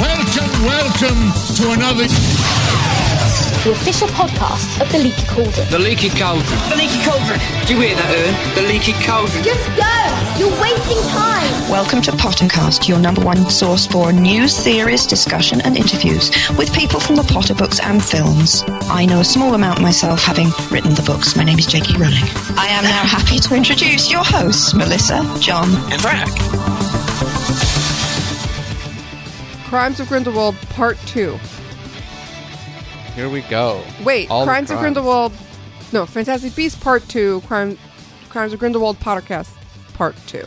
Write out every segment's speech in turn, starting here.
Welcome, welcome to another. the official podcast of the Leaky Cauldron. The leaky cauldron. The leaky cauldron. Do you hear that, Ern? The leaky cauldron. Just go! You're wasting time! Welcome to Pottercast, your number one source for news, theories, discussion, and interviews with people from the Potter books and films. I know a small amount myself, having written the books. My name is J.K. Rowling. I am now happy to introduce your hosts, Melissa, John, And Frank. Crimes of Grindelwald Part 2. Here we go. Wait, All the Crimes of crimes. Grindelwald. No, Fantastic Beasts Part 2. Crime, Crimes of Grindelwald Pottercast Part 2.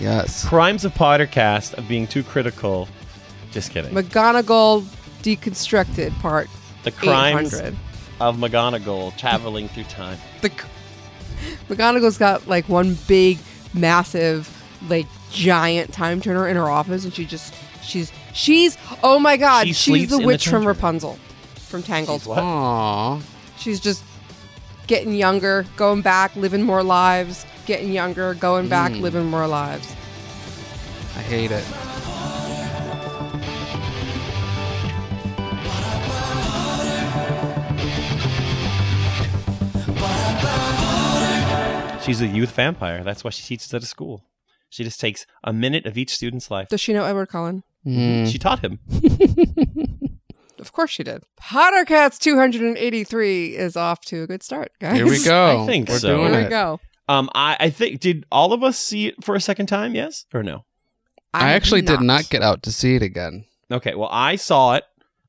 Yes. Crimes of Pottercast of being too critical. Just kidding. McGonagall Deconstructed Part the crimes 800. of McGonagall traveling through time. The, McGonagall's got like one big, massive, like giant time turner in her office, and she just she's she's oh my god, She she's sleeps the in the witch time from turner. Rapunzel, from Tangled. She's what? Aww. She's just getting younger, going back, living more lives, getting younger, going back, Mm. living more lives. I hate it. She's a youth vampire. That's why she teaches at a school. She just takes a minute of each student's life. Does she know Edward Cullen? Mm. She taught him. Of course she did. Pottercast 283 is off to a good start, guys. Here we go. I think We're so. doing Here we it. go. Um, I, I think did all of us see it for a second time? Yes or no? I, actually did not get out to see it again. Okay. Well, I saw it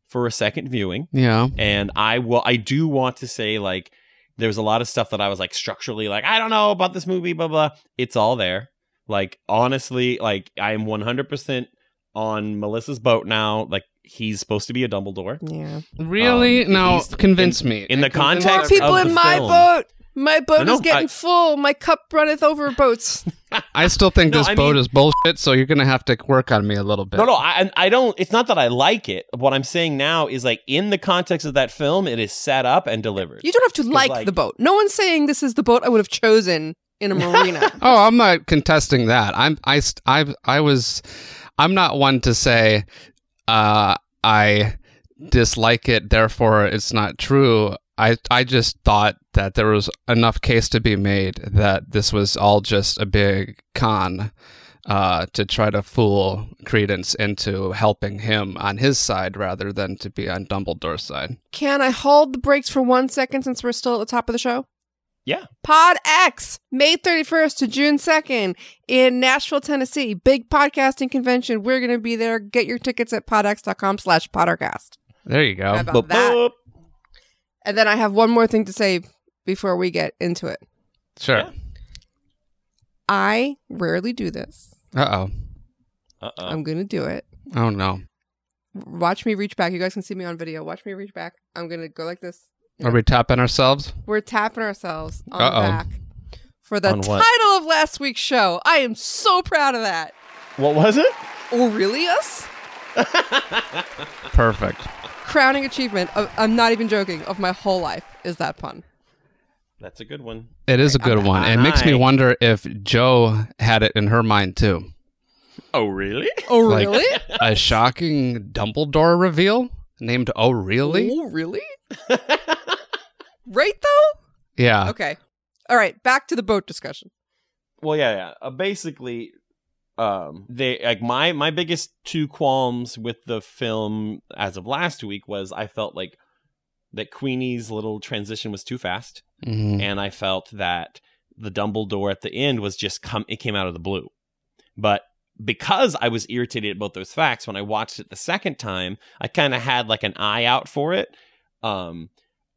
for a second viewing, Yeah. and I will. I do want to say like there was a lot of stuff that I was like structurally like I don't know about this movie, blah blah. It's all there. Like honestly, like I am one hundred percent on Melissa's boat now. Like he's supposed to be a Dumbledore. Yeah. Really? Um, no, he's- convince me. in the Convince- More context people of in the my film. boat. My boat No, is getting I- full. My cup runneth over boats. I still think No, this I boat mean- is bullshit, so you're gonna have to work on me a little bit. No, no, I, I don't. It's not that I like it. What I'm saying now is like in the context of that film, it is set up and delivered. You don't have to like, like- the boat. No one's saying this is the boat I would have chosen in a marina. Oh, I'm not contesting that. I'm I I I was I'm not one to say uh I dislike it therefore it's not true. I I just thought that there was enough case to be made that this was all just a big con uh to try to fool Credence into helping him on his side rather than to be on Dumbledore's side. Can I hold the brakes for one second since we're still at the top of the show? Yeah. Pod X, May 31st to June 2nd in Nashville, Tennessee. Big podcasting convention. We're going to be there. Get your tickets at podx.com slash pottercast. There you go. How about Boop, that? Boop. And then I have one more thing to say before we get into it. Sure. Yeah. I rarely do this. Uh-oh. Uh-oh. I'm going to do it. Oh no. Watch me reach back. You guys can see me on video. Watch me reach back. I'm going to go like this. Are we tapping ourselves? We're tapping ourselves on Uh-oh. the back for the title of last week's show. I am so proud of that. What was it? Aurelius? Perfect. Crowning achievement. Of, I'm not even joking. Of my whole life is that pun. That's a good one. It is a good one. It makes me wonder if Joe had it in her mind too. Oh, really? Oh, Like- really? A shocking Dumbledore reveal named Oh Really? Oh, really? right though. Yeah. Okay. All right. Back to the boat discussion. Well, yeah, yeah. Uh, basically, um, they like my my biggest two qualms with the film as of last week was I felt like that Queenie's little transition was too fast, Mhm. and I felt that the Dumbledore at the end was just come. It came out of the blue, but because I was irritated about those facts when I watched it the second time, I kind of had like an eye out for it. Um,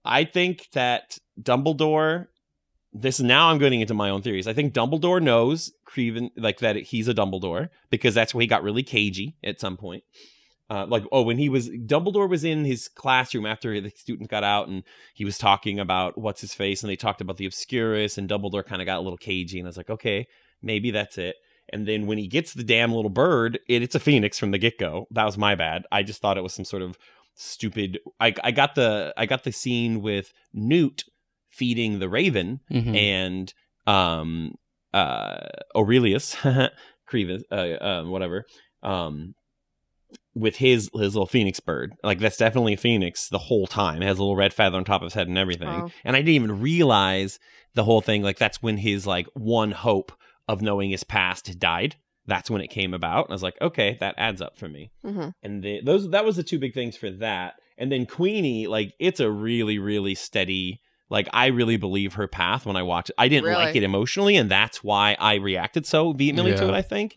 I think that Dumbledore. This now I'm getting into my own theories. I think Dumbledore knows Credence like that he's a Dumbledore because that's where he got really cagey at some point. Uh, like oh, when he was Dumbledore was in his classroom after the students got out and he was talking about what's his face and they talked about the Obscurus and Dumbledore kind of got a little cagey and I was like okay maybe that's it. And then when he gets the damn little bird, it, it's a phoenix from the get go. That was my bad. I just thought it was some sort of stupid. I, I got the I got the scene with Newt feeding the raven Mhm. and um uh Aurelius Crevis uh, um whatever um with his his little phoenix bird. Like that's definitely a phoenix the whole time. It has a little red feather on top of his head and everything. Oh. and I didn't even realize the whole thing like that's when his like one hope of knowing his past died. That's when it came about. And I was like okay that adds up for me. Mhm. and the, those that was the two big things for that. And then queenie like it's a really really steady like i really believe her path when i watch it i didn't Really? like it emotionally and that's why i reacted so vehemently to it i think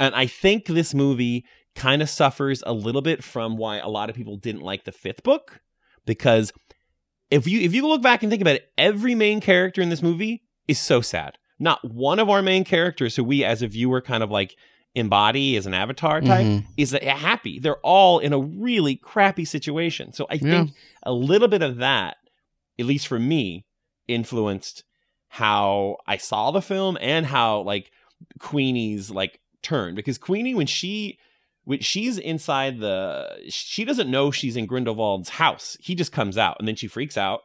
and i think this movie kind of suffers a little bit from why a lot of people didn't like the fifth book because if you if you look back and think about it every main character in this movie is so sad not one of our main characters who we as a viewer kind of like embody as an avatar type Mhm. is happy. They're all in a really crappy situation. So I think a little bit of that, at least for me, influenced how I saw the film and how like Queenie's like turn because Queenie when she when she's inside the she doesn't know she's in Grindelwald's house. He just comes out and then she freaks out.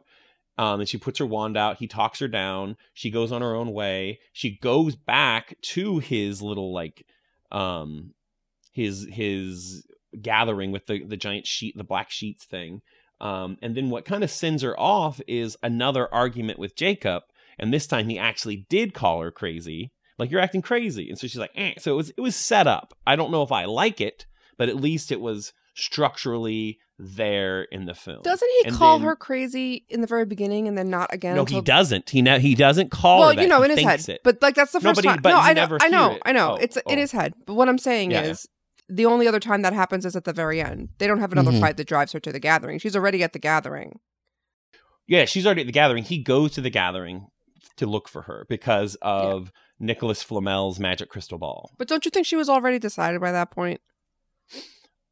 Um, and she puts her wand out. He talks her down. She goes on her own way. She goes back to his little like um his his gathering with the the giant sheet the black sheets thing um and then what kind of sends her off is another argument with jacob and this time he actually did call her crazy like you're acting crazy and so she's like eh. so it was it was set up i don't know if i like it but at least it was structurally there in the film Doesn't he And call then- her crazy in the very beginning and then not again? no until he doesn't he ne- he doesn't call well, her that. you know, He in his head. it. But like that's the No, first but he- time. but no, I know, never I know. I know. Oh, it's in oh. his head. But what I'm saying yeah. is, the only other time that happens is at the very end. They don't have another Mhm. fight that drives her to the gathering. She's already at the gathering. Yeah, she's already at the gathering. He goes to the gathering to look for her because of Nicholas Flamel's magic crystal ball. But don't you think she was already decided by that point?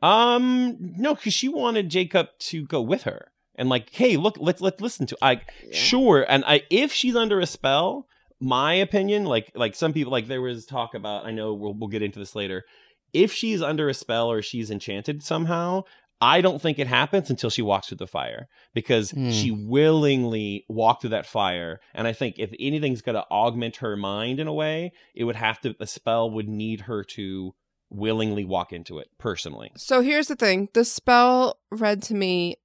Um, no, because she wanted Jacob to go with her and like, hey, look, let's let's listen to. I sure, and I if she's under a spell, my opinion, like like some people, like there was talk about. I know we'll we'll get into this later. If she's under a spell or she's enchanted somehow, I don't think it happens until she walks through the fire because Hmm. she willingly walked through that fire. And I think if anything's going to augment her mind in a way, it would have to, the spell would need her to willingly walk into it personally. So here's the thing: the spell read to me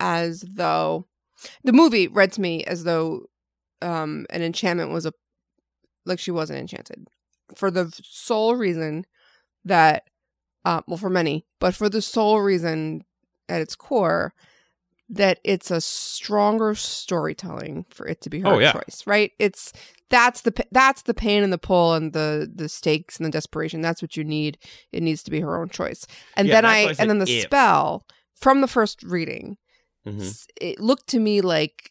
as though the movie read to me as though um, an enchantment was a like she wasn't enchanted for the sole reason that uh, well for many, but for the sole reason at its core that it's a stronger storytelling for it to be her Oh, yeah. choice, right? It's that's the that's the pain and the pull and the the stakes and the desperation. That's what you need. It needs to be her own choice. And Yeah, then I, I and then the if. spell from the first reading, Mhm. it looked to me like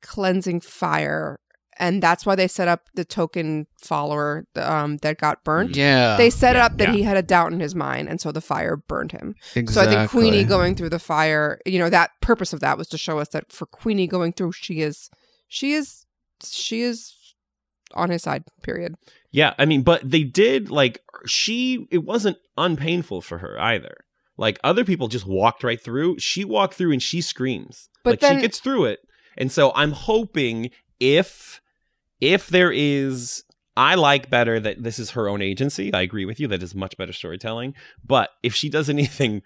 cleansing fire, and that's why they set up the token follower um, that got burnt. Yeah. They set Yeah, up that yeah. he had a doubt in his mind, and so the fire burned him. exactly. So I think Queenie going through the fire, you know, that purpose of that was to show us that for Queenie going through, she is, she is, she is on his side. Period. Yeah, I mean, but they did like she. It wasn't unpainful for her either. Like other people just walked right through. She walked through and she screams. But like then- she gets through it. And so I'm hoping if if there is I like better that this is her own agency. I agree with you that is much better storytelling. But if she does anything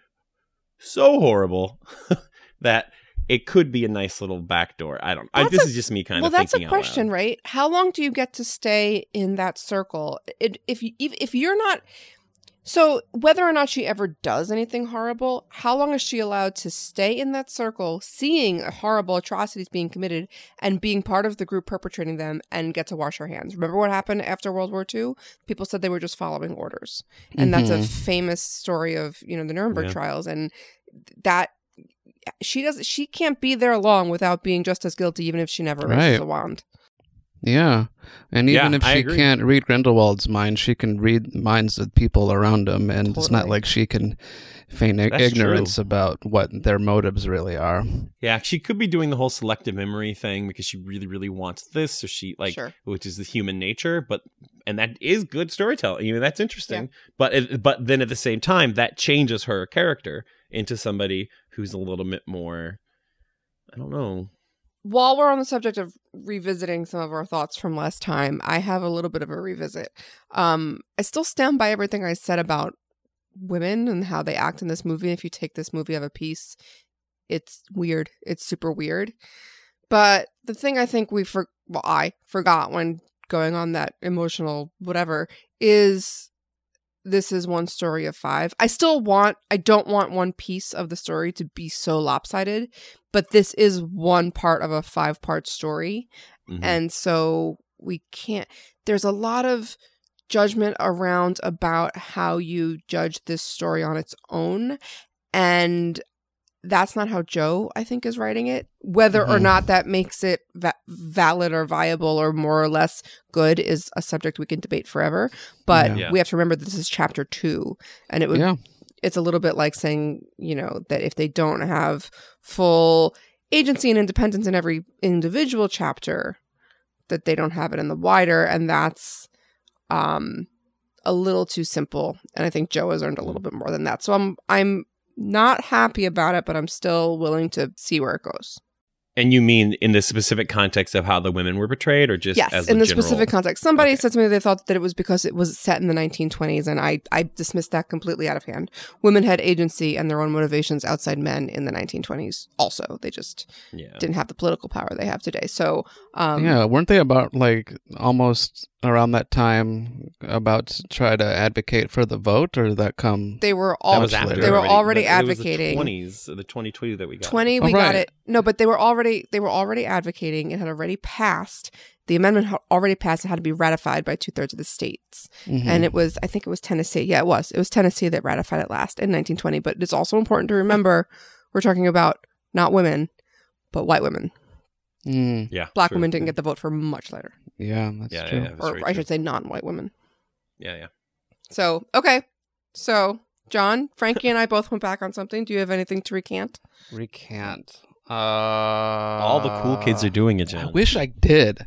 so horrible that it could be a nice little backdoor. I don't. I, this a- is just me kind well, of Well, that's a question, right? How long do you get to stay in that circle? It, if you if, if you're not, so whether or not she ever does anything horrible, how long is she allowed to stay in that circle, seeing horrible atrocities being committed and being part of the group perpetrating them, and get to wash her hands? Remember what happened after World War II? People said they were just following orders, and that's a Mhm. famous story of you know the Nuremberg Yeah. trials, and that she does she can't be there long without being just as guilty even if she never raises Right. a wand Yeah. And Yeah, even if she can't read Grindelwald's mind, she can read minds of people around him. And it's not like she can feign ig- That's ignorance about what their motives really are. Yeah, she could be doing the whole selective memory thing because she really, really wants this, So she like, Sure. which is the human nature. But and that is good storytelling. You know, that's interesting. But it, but then at the same time, that changes her character into somebody who's a little bit more. I don't know. While we're on the subject of revisiting some of our thoughts from last time, I have a little bit of a revisit. Um, I still stand by everything I said about women and how they act in this movie. If you take this movie of a piece, it's weird. It's super weird. But the thing I think we for well, I forgot when going on that emotional whatever is this is one story of five. I still want I don't want one piece of the story to be so lopsided, but this is one part of a five part story. Mhm. And so we can't there's a lot of judgment around about how you judge this story on its own and that's not how Joe I think is writing it whether or Mhm. not that makes it va- valid or viable or more or less good is a subject we can debate forever but Yeah. we have to remember that this is chapter 2 and it would yeah. it's a little bit like saying, you know, that if they don't have full agency and independence in every individual chapter, that they don't have it in the wider, and that's um a little too simple. And I think Joe has earned a little bit more than that. So I'm I'm not happy about it, but I'm still willing to see where it goes. And you mean in the specific context of how the women were portrayed, or just yes, as in a the general- specific context. Somebody Okay. said to me they thought that it was because it was set in the 1920s, and I I dismissed that completely out of hand. Women had agency and their own motivations outside men in the 1920s. Also, they just Yeah. didn't have the political power they have today. So, um, yeah, weren't they about like almost around that time about to try to advocate for the vote, or did that come? they were all was much they were already That- it was advocating. the twenties, the twenty two that we got. 20 Oh, we got it no but they were already they were already advocating it had already passed the amendment had already passed it had to be ratified by two-thirds of the states Mhm. and it was i think it was tennessee yeah it was it was tennessee that ratified it last in 1920 but it's also important to remember we're talking about not women but white women Mm, Yeah, black true. women didn't get the vote for much later yeah, that's Yeah, true. yeah, that's or very i true. should say non-white women Yeah, yeah. so okay so john frankie and i both went back on something do you have anything to recant Recant. Uh, All the cool kids are doing it, I wish I did.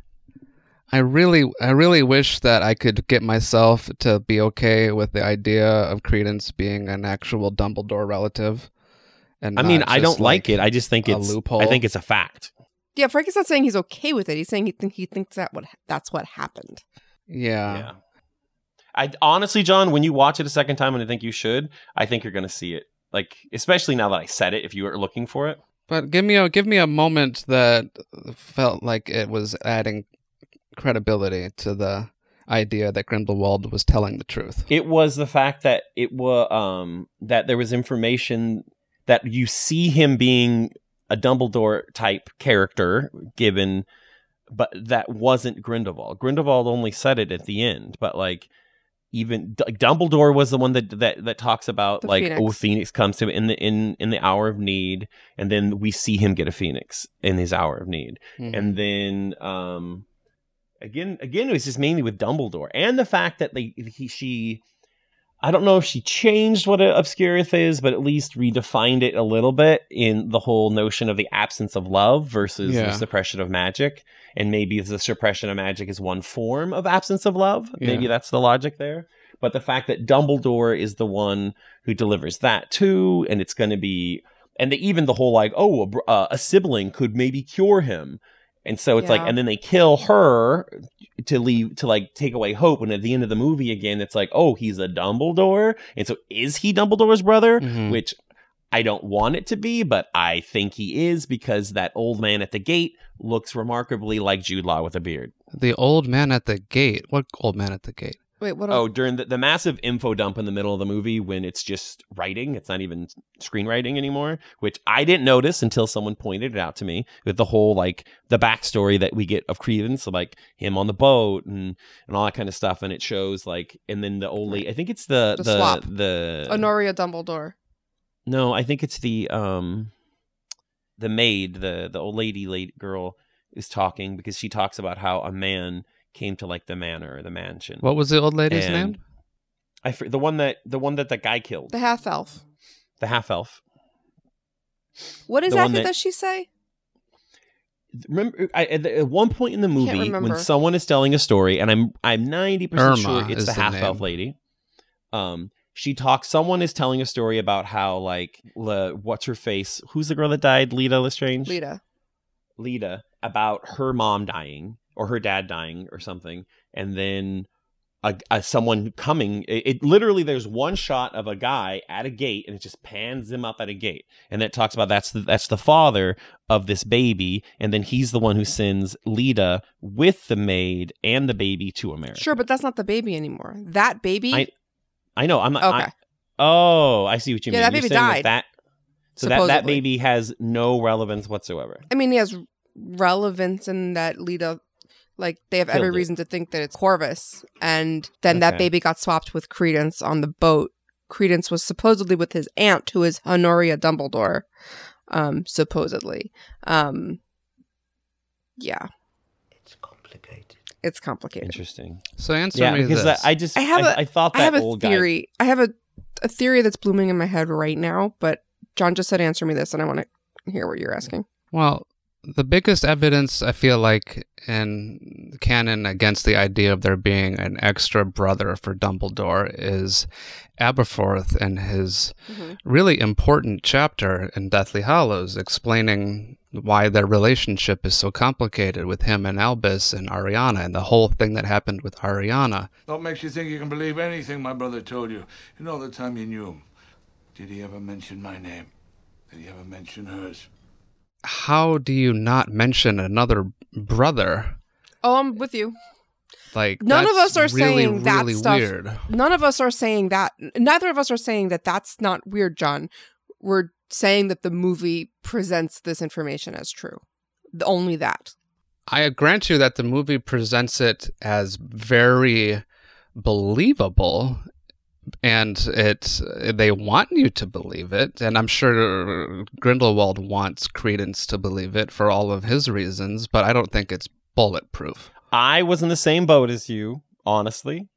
I really, I really wish that I could get myself to be okay with the idea of Credence being an actual Dumbledore relative. And I mean, I don't like, it. I just think a it's loophole. I think it's a fact. yeah frankie's not saying he's okay with it he's saying he, think he thinks that what that's what happened yeah. yeah. I honestly, John, when you watch it a second time, and I think you should, I think you're going to see it. Like, especially now that I said it, if you were looking for it. But give me a give me a moment that felt like it was adding credibility to the idea that Grindelwald was telling the truth. It was the fact that it was um that there was information that you see him being a Dumbledore type character given but that wasn't Grindelwald. Grindelwald only said it at the end, but like even D- Dumbledore was the one that that that talks about The like Phoenix. oh Phoenix comes to him in the in in the hour of need and then we see him get a Phoenix in his hour of need Mhm. and then um again again it was just mainly with dumbledore and the fact that they he she i don't know if she changed what a obscurus is but at least redefined it a little bit in the whole notion of the absence of love versus Yeah. the suppression of magic. And maybe the suppression of magic is one form of absence of love. Maybe that's the logic there. But the fact that dumbledore is the one who delivers that too and it's going to be and the, even the whole like oh a, uh, a sibling could maybe cure him and so it's like and then they kill her to leave to like take away hope and at the end of the movie again it's like oh he's a dumbledore and so is he dumbledore's brother Mhm. which i don't want it to be but i think he is because that old man at the gate looks remarkably like jude law with a beard The old man at the gate. What old man at the gate? Wait what oh during the, the massive info dump in the middle of the movie when it's just writing it's not even screenwriting anymore which i didn't notice until someone pointed it out to me with the whole like the backstory that we get of credence so like him on the boat and and all that kind of stuff and it shows like and then the old lady i think it's the The the swap. the honoria dumbledore no i think it's the um the maid the the old lady late girl is talking because she talks about how a man came to like the manor or the mansion What was the old lady's and name? I the one that the one that the guy killed, the half elf the half elf. what The exactly that- does she say Remember, I, at, the- at one point in the movie, when someone is telling a story, and I'm I'm ninety percent sure it's the the half elf lady. Um, she talks. Someone is telling a story about how like Le, what's her face? Who's the girl that died? Leta Lestrange. Leta Leta about her mom dying or her dad dying or something, and then a, a someone coming. It, it literally there's one shot of a guy at a gate, and it just pans him up at a gate, and it talks about that's the that's the father of this baby, and then he's the one who sends Leta with the maid and the baby to America. Sure, but that's not the baby anymore. That baby. I I know. I'm not. okay. I- oh, I see what you Yeah, mean. that You're baby died, That, so that, that baby has no relevance whatsoever. I mean, he has relevance in that Leta, like they have every Killed it. reason to think that it's Corvus, and then that Okay. baby got swapped with Credence on the boat. Credence was supposedly with his aunt, who is Honoria Dumbledore, um, supposedly. Um, yeah, It's complicated. it's complicated. Interesting. So answer Yeah, me because this. that, I just I have I a- I thought I that have a old theory. I have a a theory that's blooming in my head right now, but John just said answer me this, and I want to hear what you're asking. Well, the biggest evidence I feel like in canon against the idea of there being an extra brother for Dumbledore is Aberforth and his mm-hmm. really important chapter in Deathly Hallows explaining why their relationship is so complicated with him and Albus and Ariana and the whole thing that happened with Ariana. What makes you think you can believe anything my brother told you? In all the time you knew him, did he ever mention my name? Did he ever mention hers? How do you not mention another brother? Oh, I'm with you. Like None of us are really, saying that really stuff. weird. None of us are saying that. Neither of us are saying that that's not weird, John. We're saying that the movie presents this information as true. Only that. I grant you that the movie presents it as very believable and it they want you to believe it and I'm sure Grindelwald wants Credence to believe it for all of his reasons, but I don't think it's bulletproof. I was in the same boat as you, honestly,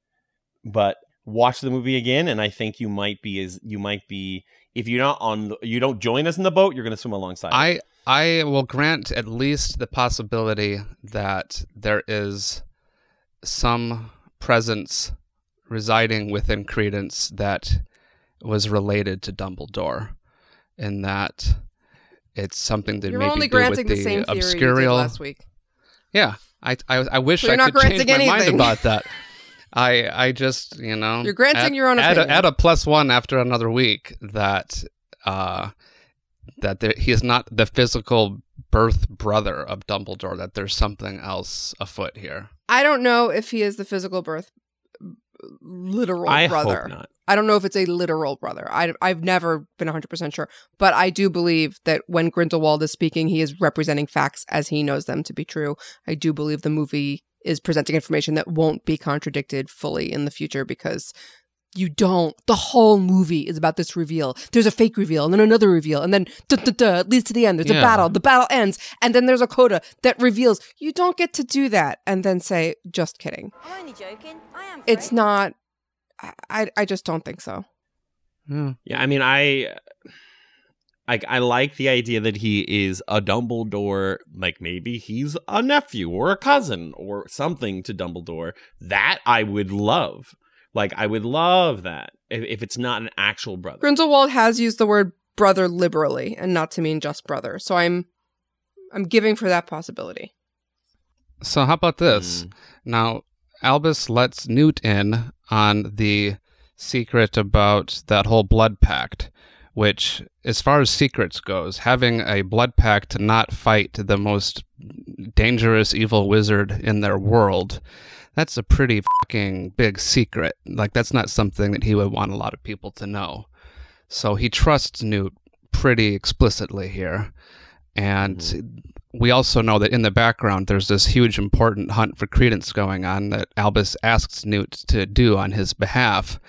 but watch the movie again, and I think you might be as you might be if you're not on, the, you don't join us in the boat, you're going to swim alongside. I I will grant at least the possibility that there is some presence residing within Credence that was related to Dumbledore, in that it's something that You're maybe only granting the, the same theory you did obscurial. last week. Yeah, I I, I wish So I could change my mind about that. I I just you know You're granting add- your own add a, add a plus one after another week that uh that there, he is not the physical birth brother of Dumbledore. That there's something else afoot here. I don't know if he is the physical birth literal I brother. hope not. I don't know if it's a literal brother. I, I've never been 100% sure. But I do believe that when Grindelwald is speaking, he is representing facts as he knows them to be true. I do believe the movie is presenting information that won't be contradicted fully in the future because you don't. The whole movie is about this reveal. There's a fake reveal and then another reveal and then duh, duh, duh, it leads to the end. There's Yeah. a battle. The battle ends and then there's a coda that reveals. You don't get to do that and then say, just kidding. I'm only joking. I am. It's free. not. I, I, I just don't think so. Yeah. Yeah, I mean, I, I, I like the idea that he is a Dumbledore. Like maybe he's a nephew or a cousin or something to Dumbledore. That I would love. Like I would love that if, if it's not an actual brother. Grindelwald has used the word brother liberally and not to mean just brother. So I'm I'm giving for that possibility. So how about this? Mm. Now Albus lets Newt in on the secret about that whole blood pact, which, as far as secrets goes, having a blood pact to not fight the most dangerous evil wizard in their world, that's a pretty fucking big secret. Like that's not something that he would want a lot of people to know. So he trusts Newt pretty explicitly here. And mm-hmm. we also know that in the background there's this huge important hunt for credence going on that Albus asks Newt to do on his behalf.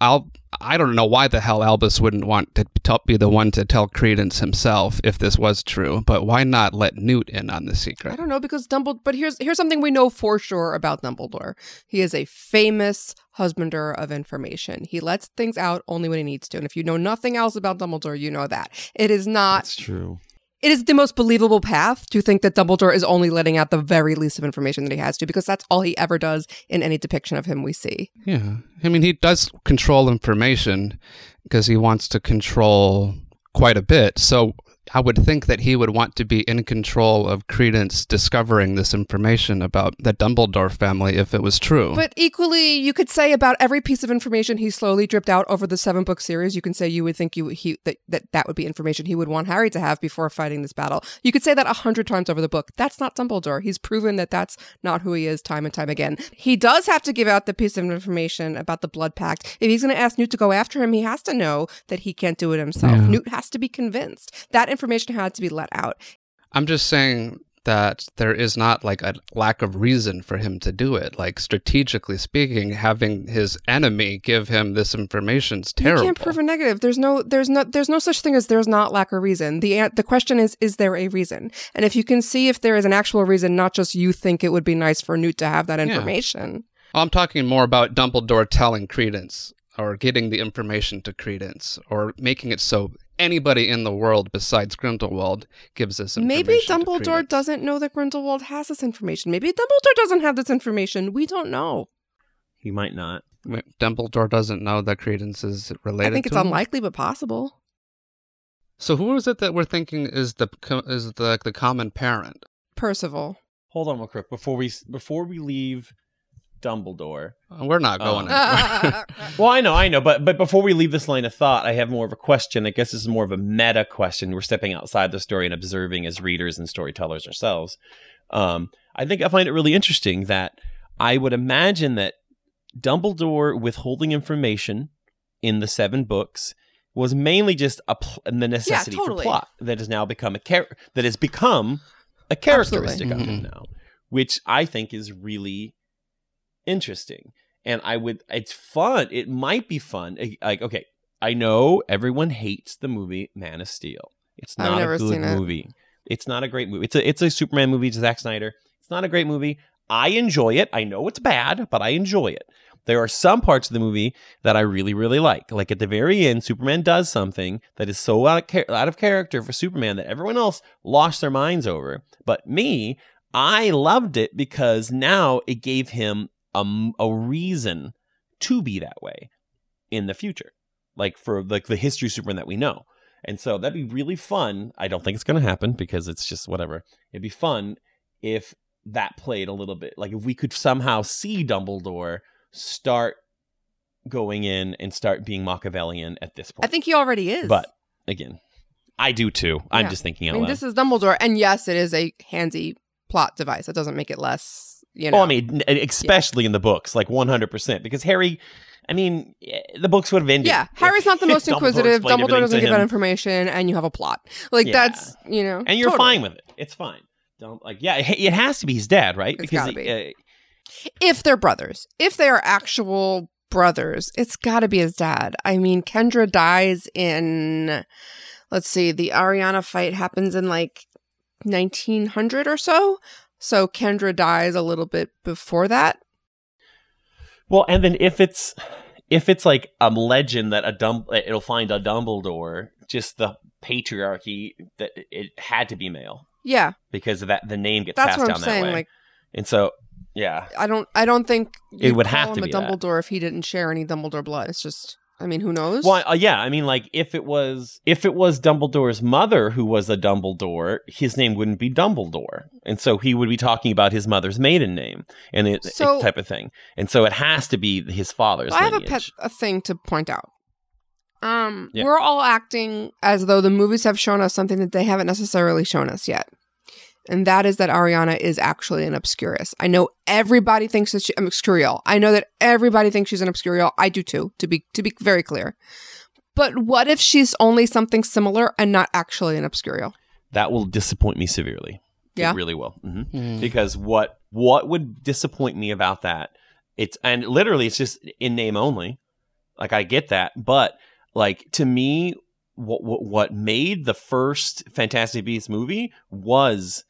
I'll I don't know why the hell Albus wouldn't want to t- be the one to tell Credence himself if this was true, but why not let Newt in on the secret? I don't know because Dumbledore but here's here's something we know for sure about Dumbledore. He is a famous husbander of information. He lets things out only when he needs to. And if you know nothing else about Dumbledore, you know that. It is not That's true. It is the most believable path to think that Dumbledore is only letting out the very least of information that he has to because that's all he ever does in any depiction of him we see. Yeah. I mean, he does control information because he wants to control quite a bit. So I would think that he would want to be in control of Credence discovering this information about the Dumbledore family if it was true. But equally, you could say about every piece of information he slowly dripped out over the seven book series. You can say you would think you he that, that that would be information he would want Harry to have before fighting this battle. You could say that a hundred times over the book. That's not Dumbledore. He's proven that that's not who he is time and time again. He does have to give out the piece of information about the Blood Pact. If he's going to ask Newt to go after him, he has to know that he can't do it himself. Yeah. Newt has to be convinced. That information had to be let out. I'm just saying that there is not like a lack of reason for him to do it. Like strategically speaking, having his enemy give him this information is terrible. You can't prove a negative. There's no, there's no, there's no such thing as there's not lack of reason. The the question is, is there a reason? And if you can see if there is an actual reason, not just you think it would be nice for Newt to have that information. I'm talking more about Dumbledore telling Credence or getting the information to Credence or making it so anybody in the world besides Grindelwald gives this information. Maybe to Dumbledore Credence. doesn't know that Grindelwald has this information. Maybe Dumbledore doesn't have this information. We don't know. He might not. Wait, Dumbledore doesn't know that Credence is related I think it's to him? unlikely, but possible. So who is it that we're thinking is the is the the common parent? Percival. Hold on, real quick before we before we leave Dumbledore. We're not going anywhere. Well, I know, I know, but but before we leave this line of thought, I have more of a question. I guess this is more of a meta question. We're stepping outside the story and observing as readers and storytellers ourselves. Um, I think I find it really interesting that I would imagine that Dumbledore withholding information in the seven books was mainly just a pl- the necessity totally. for plot that has now become a char- that has become a characteristic of him now, which I think is really interesting. And I would, it's fun. It might be fun. Like, okay, I know everyone hates the movie Man of Steel. It's not a good seen it. movie. It's not a great movie. It's a it's a Superman movie. It's Zack Snyder. It's not a great movie. I enjoy it. I know it's bad, but I enjoy it. There are some parts of the movie that I really, really like. Like at the very end, Superman does something that is so out of, char- out of character for Superman that everyone else lost their minds over. But me, I loved it because now it gave him a, a reason to be that way in the future, like for like the history Superman that we know. And so that'd be really fun. I don't think it's going to happen because it's just whatever. It'd be fun if that played a little bit. Like if we could somehow see Dumbledore start going in and start being Machiavellian at this point. I think he already is. But again, I do too. I'm Yeah. just thinking I mean, loud. this is Dumbledore, and yes, it is a handy plot device. It doesn't make it less, you know. Oh, I mean, especially in the books, like 100%. Because Harry, I mean, eh, the books would have ended. yeah, Harry's not the most inquisitive. explained Dumbledore doesn't give out information, and you have a plot. Like Yeah. that's you know, And you're totally. fine with it. It's fine. Don't like, yeah, it, it has to be his dad, right? It's because gotta be. uh, if they're brothers. If they are actual brothers, it's got to be his dad. I mean, Kendra dies in, let's see, the Ariana fight happens in like 1900 or so. So Kendra dies a little bit before that. Well, and then if it's if it's like a legend that a dumb it'll find a Dumbledore, just the patriarchy that it had to be male Yeah, because of that the name gets that's passed down I'm that saying. way. Like, and so yeah, I don't, I don't think It would have to be a that. Dumbledore if he didn't share any Dumbledore blood. It's just, I mean, who knows? Well, uh, yeah, I mean, like if it was if it was Dumbledore's mother who was a Dumbledore, his name wouldn't be Dumbledore, and so he would be talking about his mother's maiden name and it, it So- type of thing, and so it has to be his father's. I have a pet a thing to point out. Um, Yeah. we're all acting as though the movies have shown us something that they haven't necessarily shown us yet, and that is that Ariana is actually an obscurus. I know everybody thinks that she's I'm obscurial. I know that everybody thinks she's an obscurial. I do too. To be to be very clear. But what if she's only something similar and not actually an obscurial? That will disappoint me severely. Yeah? it really will. hmm Hmm. Because what what would disappoint me about that? It's and literally it's just in name only. Like I get that, but like to me, what what, what made the first Fantastic Beasts movie was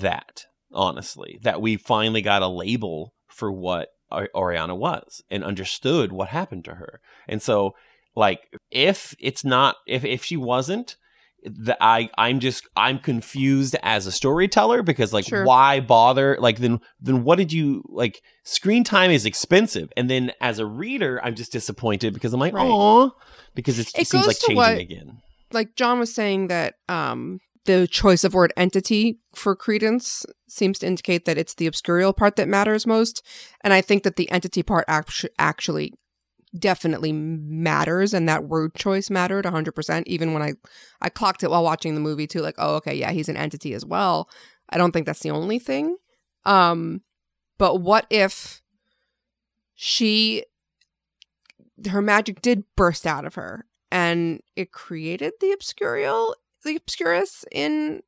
that honestly that we finally got a label for what Ar- Ariana was and understood what happened to her. And so like if it's not if if she wasn't the, I I'm just I'm confused as a storyteller because like Sure. why bother like then then what did you like screen time is expensive and then as a reader I'm just disappointed because I'm like Right. oh because it's, it, It seems like changing what- again like John was saying that um the choice of word entity for credence seems to indicate that it's the obscurial part that matters most. And i think that the entity part actu- actually definitely matters and that word choice mattered 100% even when i i clocked it while watching the movie too like oh okay yeah he's an entity as well. I don't think that's the only thing. Um but what if she her magic did burst out of her and it created the obscurial the obscurus in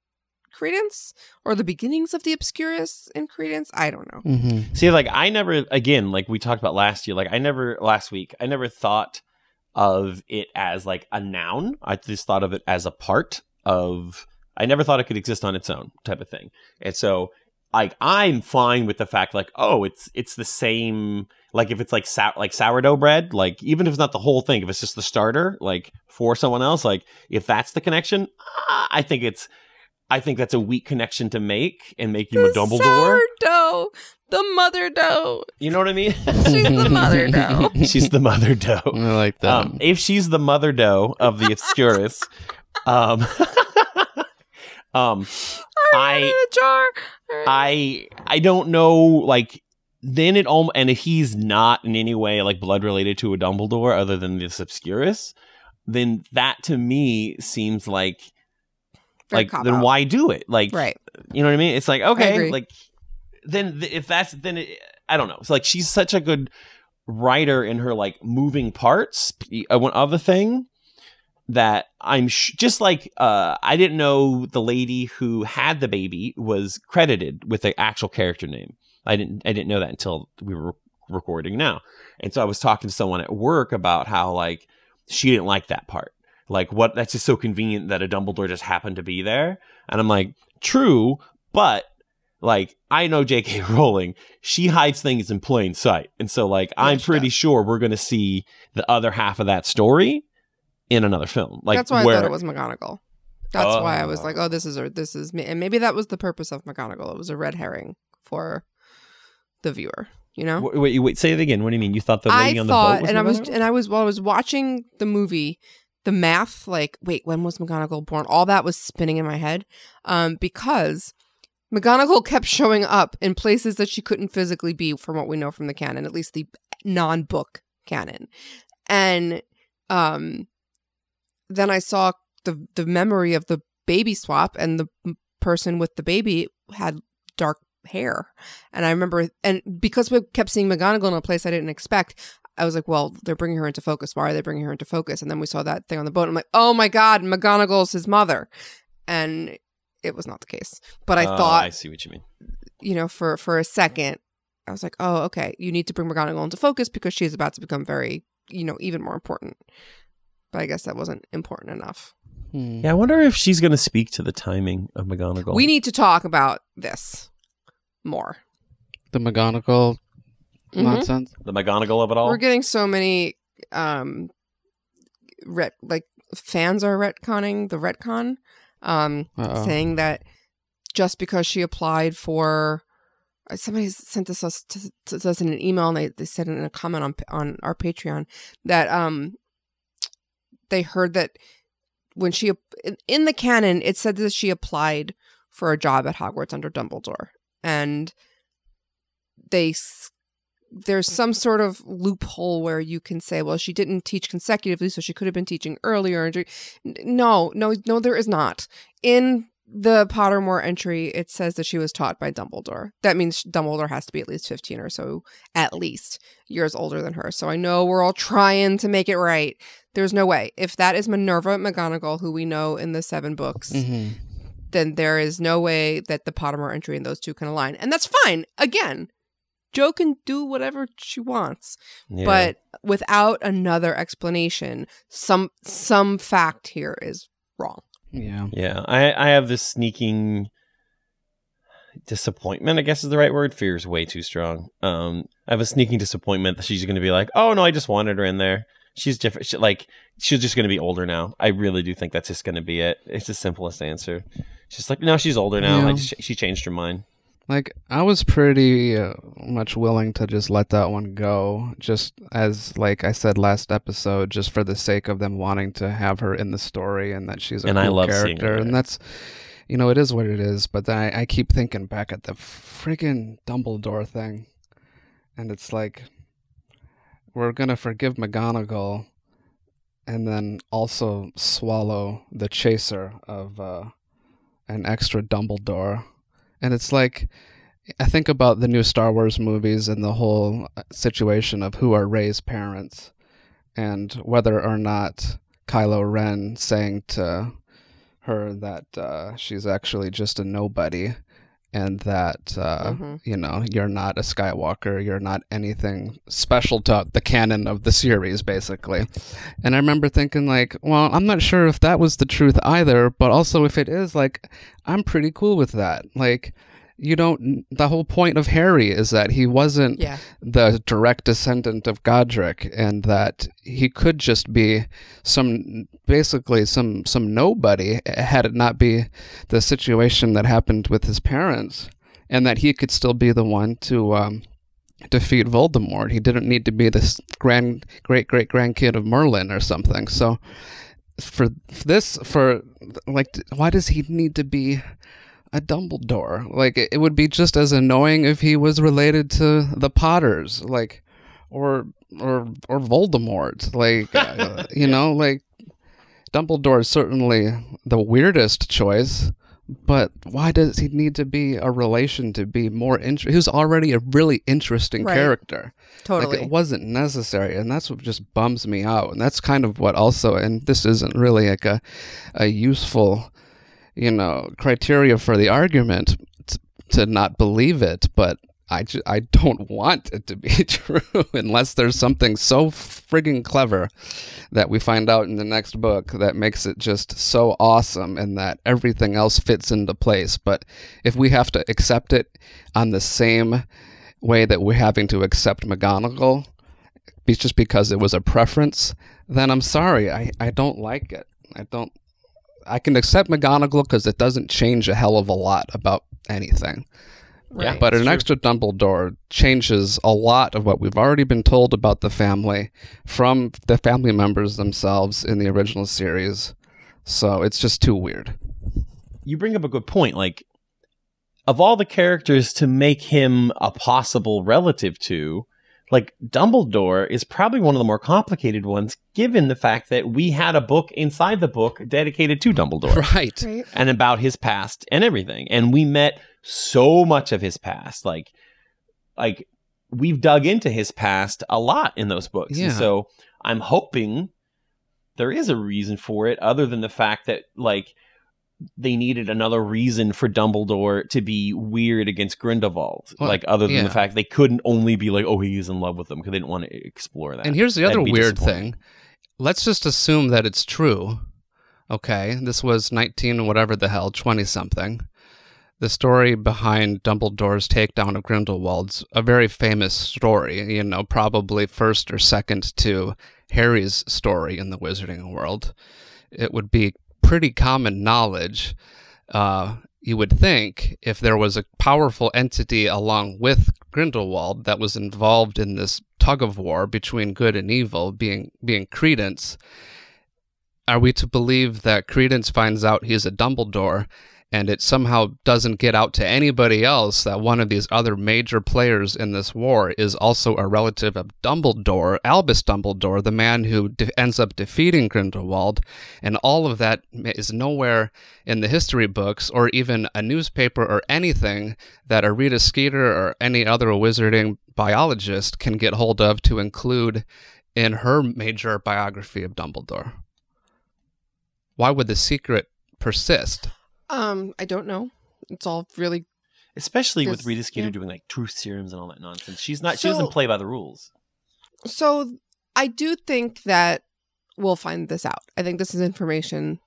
credence or the beginnings of the obscurus in credence i don't know Mm-hmm. See, like I never again, like we talked about last year, like I never last week, I never thought of it as like a noun. I just thought of it as a part of I never thought it could exist on its own type of thing. And so like I'm fine with the fact like, oh, it's it's the same like if it's like sou- like sourdough bread, like even if it's not the whole thing, if it's just the starter, like for someone else, like if that's the connection, ah, I think it's I think that's a weak connection to make and make you a The Dumbledore. sourdough the mother dough You know what I mean? she's the mother dough she's the mother dough. I like that. Um, if she's the mother dough of the Obscurus, um, um, I in I, a jar I, I don't know. Like, then it almost, and if he's not in any way like blood related to a Dumbledore other than this Obscurus, then that to me seems like, like, then out. why do it? Like, right you know what I mean? It's like okay, like then th- if that's then it, I don't know. It's like she's such a good writer in her like moving parts uh, one of the thing that I'm sh- just like uh I didn't know the lady who had the baby was credited with the actual character name. I didn't I didn't know that until we were recording now. And so I was talking to someone at work about how like she didn't like that part. Like what that's just so convenient that a Dumbledore just happened to be there. And I'm like, true, but like I know J.K. Rowling, she hides things in plain sight. And so like I'm pretty does. sure we're gonna see the other half of that story in another film. Like that's why where, I thought it was McGonagall. That's why I was Oh. like, oh, this is a, this is me, and maybe that was the purpose of McGonagall. It was a red herring for the viewer. You know, Wait, wait, wait, say it again. What do you mean? You thought the lady I on the thought, boat was and I was, and I was while I was watching the movie, the math, like, wait, when was McGonagall born? All that was spinning in my head, um, because McGonagall kept showing up in places that she couldn't physically be, from what we know from the canon, at least the non-book canon, and um, then I saw the the memory of the baby swap, and the person with the baby had dark hair, and I remember, and because we kept seeing McGonagall in a place I didn't expect, I was like, well, they're bringing her into focus. Why are they bringing her into focus? And then we saw that thing on the boat. I'm like, oh my god, McGonagall's his mother, and it was not the case. But I Oh, thought, I see what you mean. you know, for for a second, I was like, oh, okay, you need to bring McGonagall into focus because she's about to become very, you know, even more important. But I guess that wasn't important enough. Hmm. Yeah, I wonder if she's going to speak to the timing of McGonagall. We need to talk about this more. The McGonagall Mhm. nonsense. the McGonagall of it all. We're getting so many um ret like fans are retconning the retcon um Uh-oh. saying that just because she applied for uh, somebody sent this us to, to us in an email and they, they said in a comment on on our Patreon that um they heard that when she in, in the canon it said that she applied for a job at Hogwarts under Dumbledore and they there's some sort of loophole where you can say well she didn't teach consecutively so she could have been teaching earlier. And no no no there is not. In the Pottermore entry it says that she was taught by Dumbledore. That means Dumbledore has to be at least 15 or so at least years older than her. So I know we're all trying to make it right. There's no way. If that is Minerva McGonagall who we know in the seven books Mhm. Then there is no way that the Pottermore entry and those two can align. And that's fine. Again, Joe can do whatever she wants, Yeah. but without another explanation, some some fact here is wrong. Yeah. yeah, I I have this sneaking disappointment. I guess is the right word. Fear is way too strong. Um, I have a sneaking disappointment that she's going to be like, oh no, I just wanted her in there. She's different. She, like she's just going to be older now. I really do think that's just going to be it. It's the simplest answer. She's like, no, she's older now. I Yeah. just, she changed her mind. Like I was pretty uh, much willing to just let that one go, just as like I said last episode, just for the sake of them wanting to have her in the story and that she's a And cool I love character, her and that's you know it is what it is. But then I, I keep thinking back at the friggin' Dumbledore thing, and it's like we're gonna forgive McGonagall, and then also swallow the chaser of uh, an extra Dumbledore. And it's like, I think about the new Star Wars movies and the whole uh, situation of who are Rey's parents and whether or not Kylo Ren saying to her that uh, she's actually just a nobody and that, uh, Mhm. you know, you're not a Skywalker, you're not anything special to the canon of the series, basically. And I remember thinking, like, well, I'm not sure if that was the truth either, but also if it is, like, I'm pretty cool with that. Like, you don't, the whole point of Harry is that he wasn't Yeah. the direct descendant of Godric and that he could just be some, basically some, some nobody had it not be the situation that happened with his parents and that he could still be the one to, um, defeat Voldemort. He didn't need to be this grand, great, great grandkid of Merlin or something. So, for this, for like, why does he need to be a Dumbledore? Like, it, it would be just as annoying if he was related to the Potters, like, or or or Voldemort. Like, uh, you know, like Dumbledore is certainly the weirdest choice. But why does he need to be a relation to be more interesting? He was already a really interesting Right. character. Totally. Like it wasn't necessary, and that's what just bums me out. And that's kind of what also, and this isn't really like a, a useful, you know, criteria for the argument to not believe it. But I ju- I don't want it to be true unless there's something so friggin' clever that we find out in the next book that makes it just so awesome and that everything else fits into place. But if we have to accept it on the same way that we're having to accept McGonagall, just because it was a preference, then I'm sorry. I, I don't like it. I don't. I can accept McGonagall because it doesn't change a hell of a lot about anything. Right. But an extra Dumbledore changes a lot of what we've already been told about the family from the family members themselves in the original series. So it's just too weird. you bring up a good point. Like, of all the characters to make him a possible relative to, like Dumbledore is probably one of the more complicated ones, given the fact that we had a book inside the book dedicated to Dumbledore Right. Right. and about his past and everything. And we met so much of his past. Like, like we've dug into his past a lot in those books. Yeah. And so I'm hoping there is a reason for it other than the fact that like they needed another reason for Dumbledore to be weird against Grindelwald. Well, like other than yeah. the fact they couldn't only be like, oh, he's in love with them because they didn't want to explore that. And here's the other That'd weird thing. Let's just assume that it's true. Okay, this was 19 whatever the hell, 20 something. The story behind Dumbledore's takedown of Grindelwald's a very famous story, you know, probably first or second to Harry's story in the wizarding world. It would be pretty common knowledge, uh, you would think, if there was a powerful entity along with Grindelwald that was involved in this tug of war between good and evil, being being Credence. Are we to believe that Credence finds out he's a Dumbledore and it somehow doesn't get out to anybody else that one of these other major players in this war is also a relative of Dumbledore, Albus Dumbledore, the man who de- ends up defeating Grindelwald, and all of that is nowhere in the history books or even a newspaper or anything that a Rita Skeeter or any other wizarding biologist can get hold of to include in her major biography of Dumbledore. Why would the secret persist? Um, I don't know. It's all really Especially with Rita Skeeter yeah. doing like truth serums and all that nonsense. She's not. she doesn't play by the rules. so. I do think that we'll find this out. I think this is information.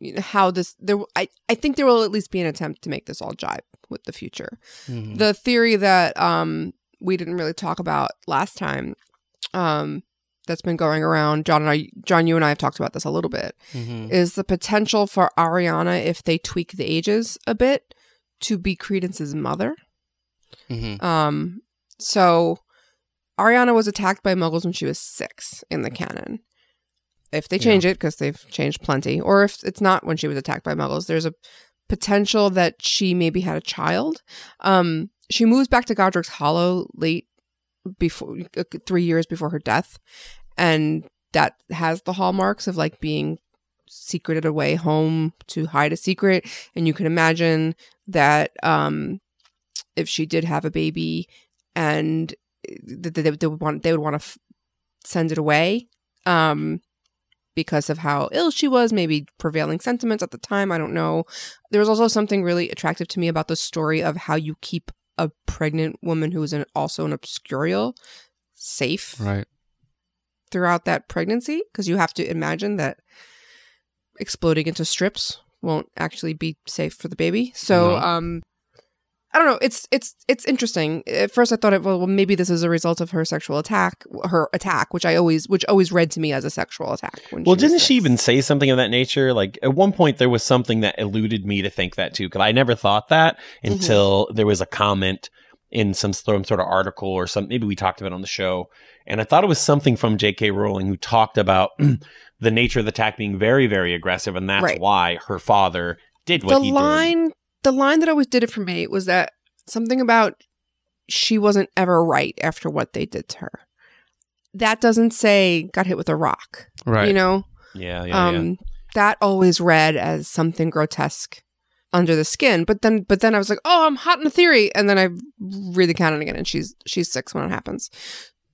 You know, how this there. I I think there will at least be an attempt to make this all jive with the future. Mm-hmm. The theory that um we didn't really talk about last time, um, that's been going around. John and I, John, you and I have talked about this a little bit. Mhm. Is the potential for Ariana if they tweak the ages a bit to be Credence's mother? Mhm. Um, so Ariana was attacked by muggles when she was six in the canon. If they change it, because they've changed plenty, or if it's not when she was attacked by muggles, there's a potential that she maybe had a child. Um, she moves back to Godric's Hollow late before uh, three years before her death, and that has the hallmarks of like being secreted away home to hide a secret. And you can imagine that um, if she did have a baby and th- th- they, they would want they would want to f- send it away um because of how ill she was maybe prevailing sentiments at the time i don't know there was also something really attractive to me about the story of how you keep a pregnant woman who is an, also an obscurial safe Right. throughout that pregnancy because you have to imagine that exploding into strips won't actually be safe for the baby. So, No. um, I don't know. It's it's it's interesting. At first, I thought, it, well, well, maybe this is a result of her sexual attack, her attack, which I always, which always read to me as a sexual attack. When Well, was didn't she even say something of that nature? Like at one point, there was something that eluded me to think that too, because I never thought that Mm-hmm. until there was a comment in some, some sort of article or some. Maybe we talked about it on the show, and I thought it was something from J.K. Rowling who talked about the nature of the attack being very, very aggressive, and that's Right. why her father did what the he line the line that always did it for me was that something about she wasn't ever right after what they did to her that doesn't say got hit with a rock Right. you know. Yeah, yeah, um yeah. that always read as something grotesque under the skin but then but then i was like oh i'm hot in a theory and then i read the canon again and she's she's six when it happens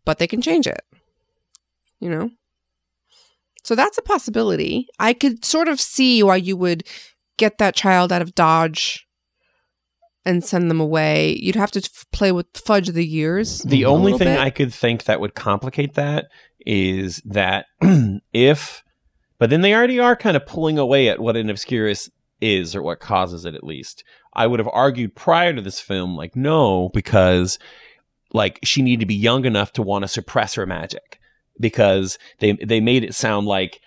but they can change it you know so that's a possibility i could sort of see why you would get that child out of dodge and send them away you'd have to f- play with fudge the years The only thing bit. I could think that would complicate that is that if, but then they already are kind of pulling away at what an obscurus is or what causes it at least. I would have argued prior to this film, like, no, because like she needed to be young enough to want to suppress her magic because they, they made it sound like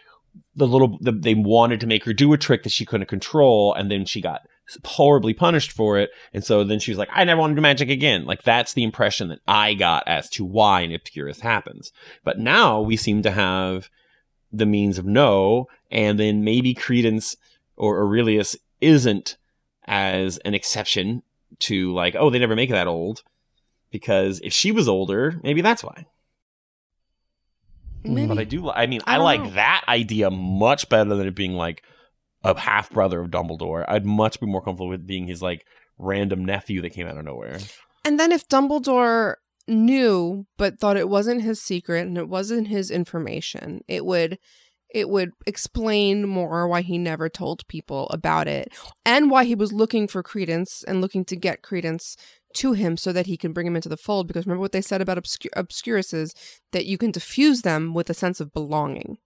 the little, the, they wanted to make her do a trick that she couldn't control and then she got horribly punished for it. And so then she was like, I never want to do magic again. Like that's the impression that I got as to why an Obscurus happens. But now we seem to have the means of no, and then maybe Credence or Aurelius isn't as an exception to like, oh, they never make it that old. Because if she was older, maybe that's why. Maybe. But I do, I mean, I I, like know. that idea much better than it being like a half brother of Dumbledore. I'd much be more comfortable with being his like random nephew that came out of nowhere. And then if Dumbledore knew but thought it wasn't his secret and it wasn't his information, it would it would explain more why he never told people about it and why he was looking for credence and looking to get credence to him so that he can bring him into the fold because remember what they said about obscur- obscuruses that you can diffuse them with a sense of belonging.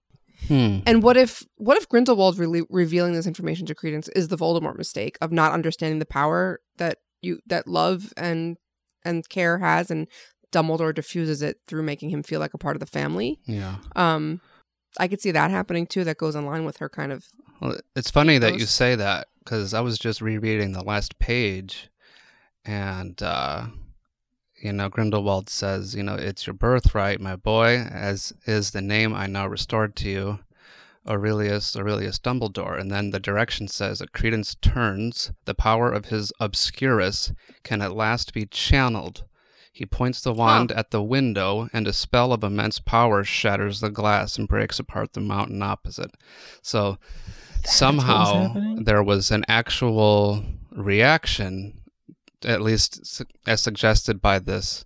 Hmm. And what if what if Grindelwald re- revealing this information to Credence is the Voldemort mistake of not understanding the power that you that love and and care has, and Dumbledore diffuses it through making him feel like a part of the family. Yeah. Um, I could see that happening too. That goes in line with her kind of. Well, it's funny that you say that because I was just rereading the last page, and uh, you know Grindelwald says, you know, it's your birthright, my boy, as is the name I now restored to you, Aurelius Aurelius Dumbledore. And then the direction says that Credence turns the power of his obscurus can at last be channeled. He points the wand at the window, and a spell of immense power shatters the glass and breaks apart the mountain opposite. So somehow happening? there was an actual reaction, at least su- as suggested by this,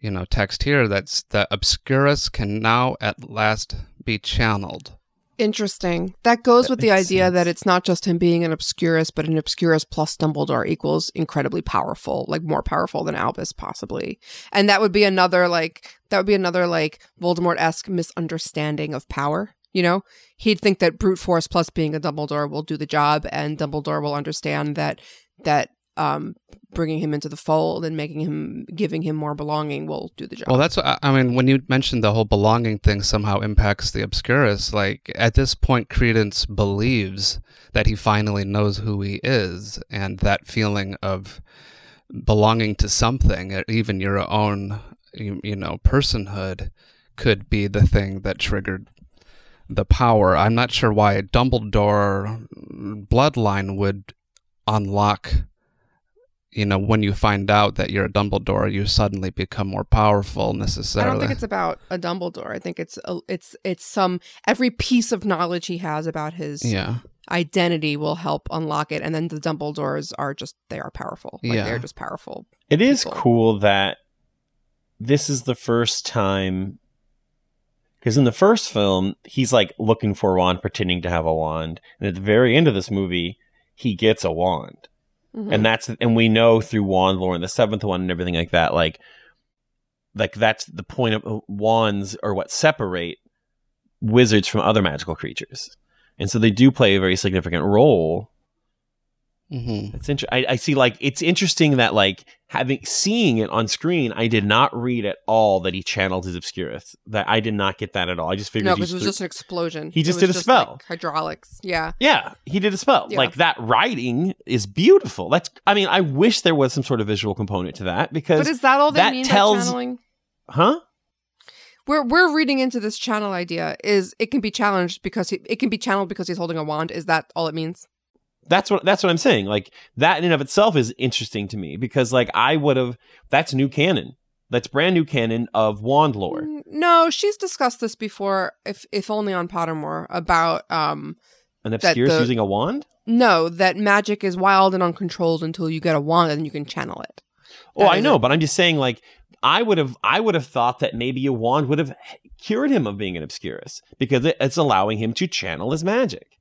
you know, text here. That's the obscurus can now at last be channeled. Interesting. That goes That with the idea that it's not just him being an obscurus, but an obscurus plus Dumbledore equals incredibly powerful, like more powerful than Albus possibly. And that would be another like that would be another like Voldemort esque misunderstanding of power. You know, he'd think that brute force plus being a Dumbledore will do the job, and Dumbledore will understand that that um bringing him into the fold and making him giving him more belonging will do the job. Well, that's what I mean. When you mentioned the whole belonging thing somehow impacts the obscurus, like at this point, Credence believes that he finally knows who he is, and that feeling of belonging to something, even your own, you, you know, personhood could be the thing that triggered the power. I'm not sure why a Dumbledore bloodline would unlock. You know, when you find out that you're a Dumbledore, you suddenly become more powerful necessarily. I don't think it's about a Dumbledore. I think it's a, it's it's some every piece of knowledge he has about his yeah. identity will help unlock it, and then the Dumbledores are just they are powerful. Like Yeah. they're just powerful. It is people. cool that this is the first time because in the first film he's like looking for a wand, pretending to have a wand, and at the very end of this movie he gets a wand, Mhm. and that's and we know through wand lore and the seventh one and everything like that, like like that's the point of wands or what separate wizards from other magical creatures, and so they do play a very significant role hmm it's interesting. I, I see like it's interesting that like having seeing it on screen i did not read at all that he channeled his obscurus that i did not get that at all i just figured no, because it was threw- just an explosion. He It just was did a spell. like, hydraulics. Yeah. yeah he did a spell Yeah. like that writing is beautiful that's i mean i wish there was some sort of visual component to that because But is that all they that mean tells- by channeling? huh We're we're reading into this channel idea is it can be challenged because he, it can be channeled because he's holding a wand. Is that all it means? That's what that's what i'm saying like that in and of itself is interesting to me because like i would have that's new canon that's brand new canon of wand lore No, she's discussed this before, if if only on Pottermore, about um an obscurus the- using a wand no that magic is wild and uncontrolled until you get a wand and you can channel it. Oh, That I know, it. but I'm just saying, like, I would have, I would have thought that maybe a wand would have cured him of being an obscurus because it, it's allowing him to channel his magic.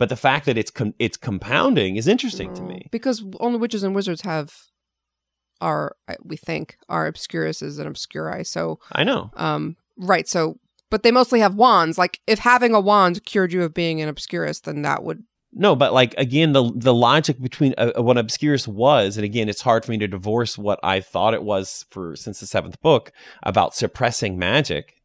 But the fact that it's com- it's compounding is interesting to me. because only witches and wizards have are we think are obscuruses and obscuri. So I know. um right so but they mostly have wands. Like if having a wand cured you of being an obscurus, then that would No, but like again, the the logic between uh, what obscurus was, and again, it's hard for me to divorce what I thought it was for since the seventh book about suppressing magic,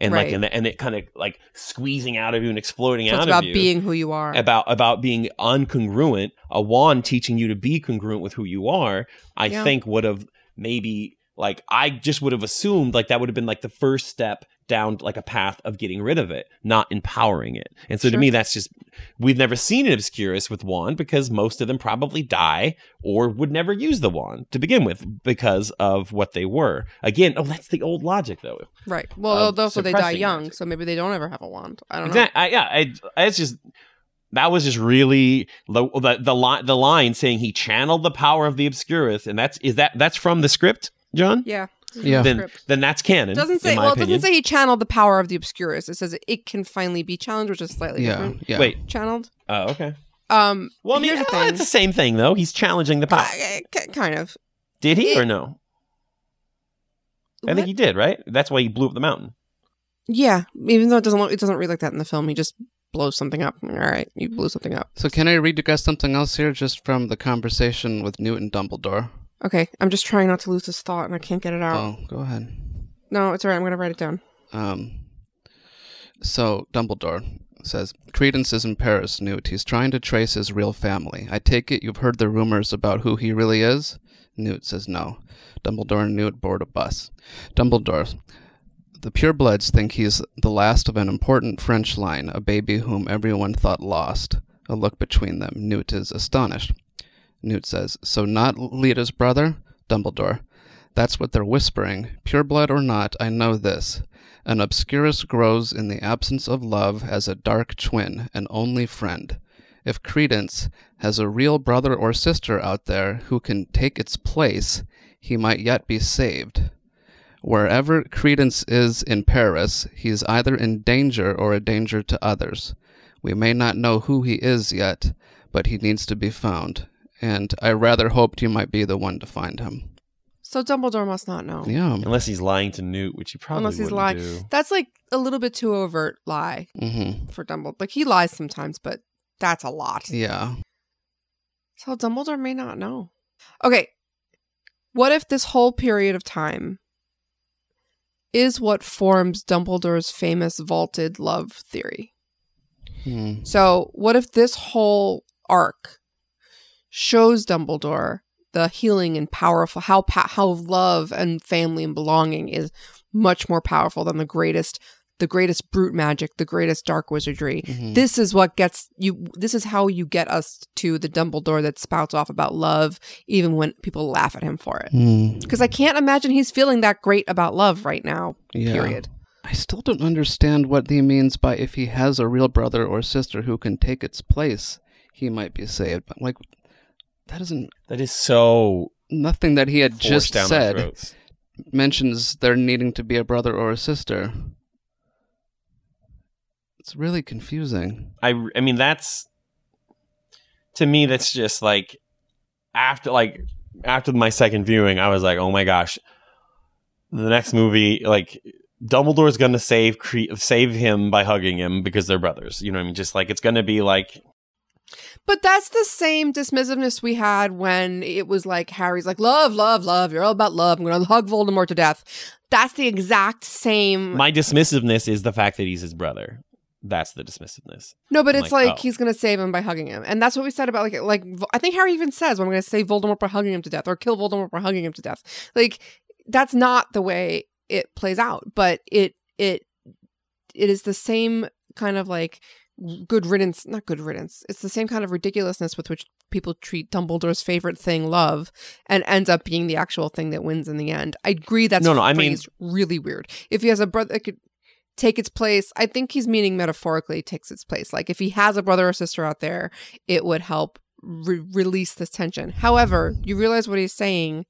and like and, and it kind of like squeezing out of you and exploding so out it's of about you. being who you are. about about being uncongruent a wand teaching you to be congruent with who you are i Yeah. think would have maybe like i just would have assumed like that would have been like the first step down like a path of getting rid of it not empowering it and so to me that's just we've never seen an obscurus with wand because most of them probably die or would never use the wand to begin with because of what they were again oh that's the old logic though right. Well, of also they die young, magic. so maybe they don't ever have a wand. I don't Exactly. I, yeah, I, it's just that was just really the the the line the line saying he channeled the power of the obscurus, and that's is that that's from the script, John. Yeah. Yeah. Then Script. then that's canon. It doesn't say in my well, it opinion. doesn't say he channeled the power of the obscurus. It says it can finally be challenged, which is slightly Yeah. different. Yeah. Wait. Channeled. Oh, okay. Um Well, I mean, the well, thing. it's the same thing though. He's challenging the power. I- I- kind of. Did he it- or no? I think he did. Right. That's why he blew up the mountain. Yeah, even though it doesn't look, it doesn't read like that in the film. He just blows something up. All right, you blew something up. So can I read you guys something else here, just from the conversation with Newt and Dumbledore? Okay, I'm just trying not to lose this thought, and I can't get it out. Oh, go ahead. No, it's all right. I'm gonna write it down. Um, so Dumbledore says Credence is in Paris, Newt. He's trying to trace his real family. I take it you've heard the rumors about who he really is. Newt says no. Dumbledore and Newt board a bus. Dumbledore. The purebloods think he's the last of an important French line, a baby whom everyone thought lost. A look between them. Newt is astonished. Newt says, So not Leta's brother? Dumbledore. That's what they're whispering. Pureblood or not, I know this. An obscurus grows in the absence of love as a dark twin, an only friend. If Credence has a real brother or sister out there who can take its place, he might yet be saved. Wherever Credence is in Paris, he's either in danger or a danger to others. We may not know who he is yet, but he needs to be found, and I rather hoped you might be the one to find him. So Dumbledore must not know, Yeah. Unless he's lying to Newt, which he probably unless he's lying. do. That's like a little bit too overt lie Mm-hmm. for Dumbledore. Like he lies sometimes, but that's a lot. Yeah. So Dumbledore may not know. Okay, what if this whole period of time is what forms Dumbledore's famous vaulted love theory? Hmm. So, what if this whole arc shows Dumbledore the healing and powerful how pa- how love and family and belonging is much more powerful than the greatest the greatest brute magic, the greatest dark wizardry. Mhm. This is what gets you this is how you get us to the Dumbledore that spouts off about love even when people laugh at him for it. Hmm. Because I can't imagine he's feeling that great about love right now. Yeah. Period. I still don't understand what he means by if he has a real brother or sister who can take its place, he might be saved. But like, that isn't That is so nothing that he had just said mentions there needing to be a brother or a sister. It's really confusing. I I mean that's to me that's just like after like after my second viewing I was like oh my gosh the next movie like Dumbledore's gonna save Cre- save him by hugging him because they're brothers you know what I mean just like it's gonna be like But that's the same dismissiveness we had when it was like Harry's like, love, love, love. You're all about love. I'm going to hug Voldemort to death. That's the exact same. my dismissiveness is the fact that he's his brother that's the dismissiveness no, but I'm it's like, like, oh. he's going to save him by hugging him. And that's what we said about like, like, I think Harry even says, well, I'm going to save Voldemort by hugging him to death or kill Voldemort by hugging him to death. Like, that's not the way it plays out. But it, it, it is the same kind of like good riddance, not good riddance. It's the same kind of ridiculousness with which people treat Dumbledore's favorite thing, love, and ends up being the actual thing that wins in the end. I agree that's No, no, I mean- really weird. If he has a brother that could take its place, I think he's meaning metaphorically takes its place. Like if he has a brother or sister out there, it would help re- release this tension. However, you realize what he's saying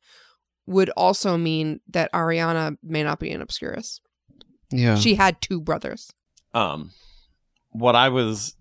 would also mean that Ariana may not be an Obscurus. Yeah. She had two brothers. um what i was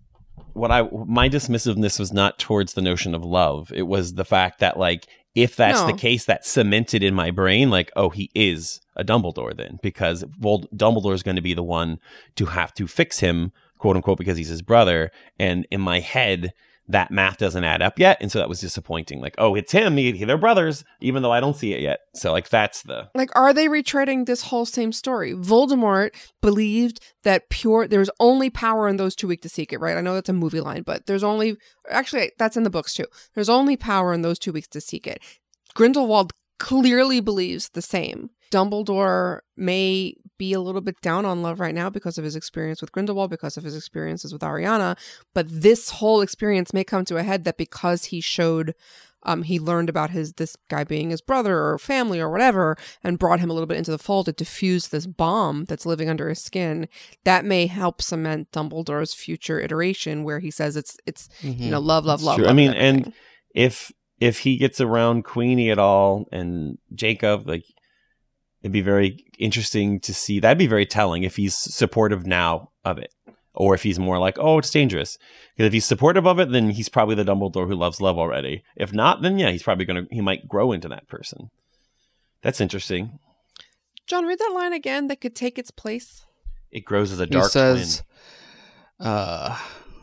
what i my dismissiveness was not towards the notion of love. It was the fact that like if that's the case that cemented in my brain like oh he is a dumbledore then because well dumbledore is going to be the one to have to fix him quote unquote because he's his brother. And in my head that math doesn't add up yet and so that was disappointing like oh it's him he, they're brothers even though i don't see it yet so like that's the Like, are they retreading this whole same story? Voldemort believed that pure, there's only power in those too weak to seek it, right? I know that's a movie line, but there's only, actually, that's in the books too. There's only power in those two weak to seek it. Grindelwald clearly believes the same. Dumbledore may be a little bit down on love right now because of his experience with Grindelwald, because of his experiences with Ariana, but this whole experience may come to a head that because he showed um, he learned about his this guy being his brother or family or whatever, and brought him a little bit into the fold to diffuse this bomb that's living under his skin. That may help cement Dumbledore's future iteration, where he says it's it's you know love, love, It's love. true. I mean, everything. and if if he gets around Queenie at all and Jacob, like it'd be very interesting to see. That'd be very telling if he's supportive now of it, or if he's more like, oh, it's dangerous. Because if he's supportive of it, then he's probably the Dumbledore who loves love already. If not, then yeah, he's probably gonna he might grow into that person. That's interesting. John, read that line again. That could take its place. It grows as a dark. he dark says, twin. uh,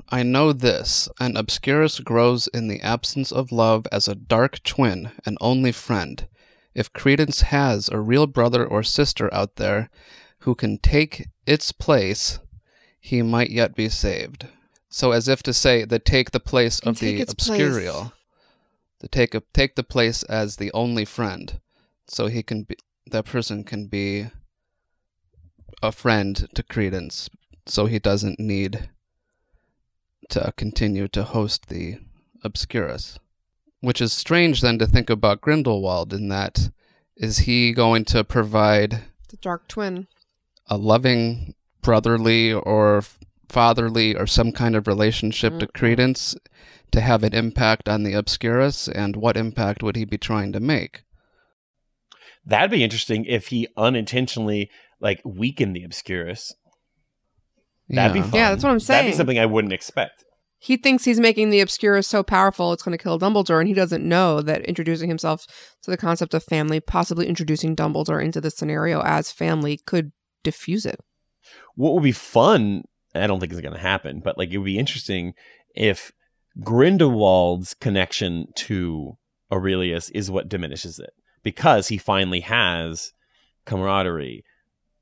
I know this. An obscurus grows in the absence of love as a dark twin, an only friend. If Credence has a real brother or sister out there who can take its place, he might yet be saved. So, as if to say, that take the place of the take its place. obscurial, to take a, take the place as the only friend, so he can be that person can be a friend to Credence, so he doesn't need to continue to host the Obscurus. Which is strange then to think about Grindelwald in that is he going to provide The dark twin. a loving brotherly or fatherly or some kind of relationship to mm-hmm. Credence to have an impact on the Obscurus and what impact would he be trying to make? That'd be interesting if he unintentionally like weakened the Obscurus. That'd be Yeah. fun. Yeah, that's what I'm saying. That'd saying. be something I wouldn't expect. He thinks he's making the Obscurus so powerful it's going to kill Dumbledore, and he doesn't know that introducing himself to the concept of family, possibly introducing Dumbledore into the scenario as family, could diffuse it. What would be fun, I don't think it's going to happen, but like it would be interesting if Grindelwald's connection to Aurelius is what diminishes it because he finally has camaraderie,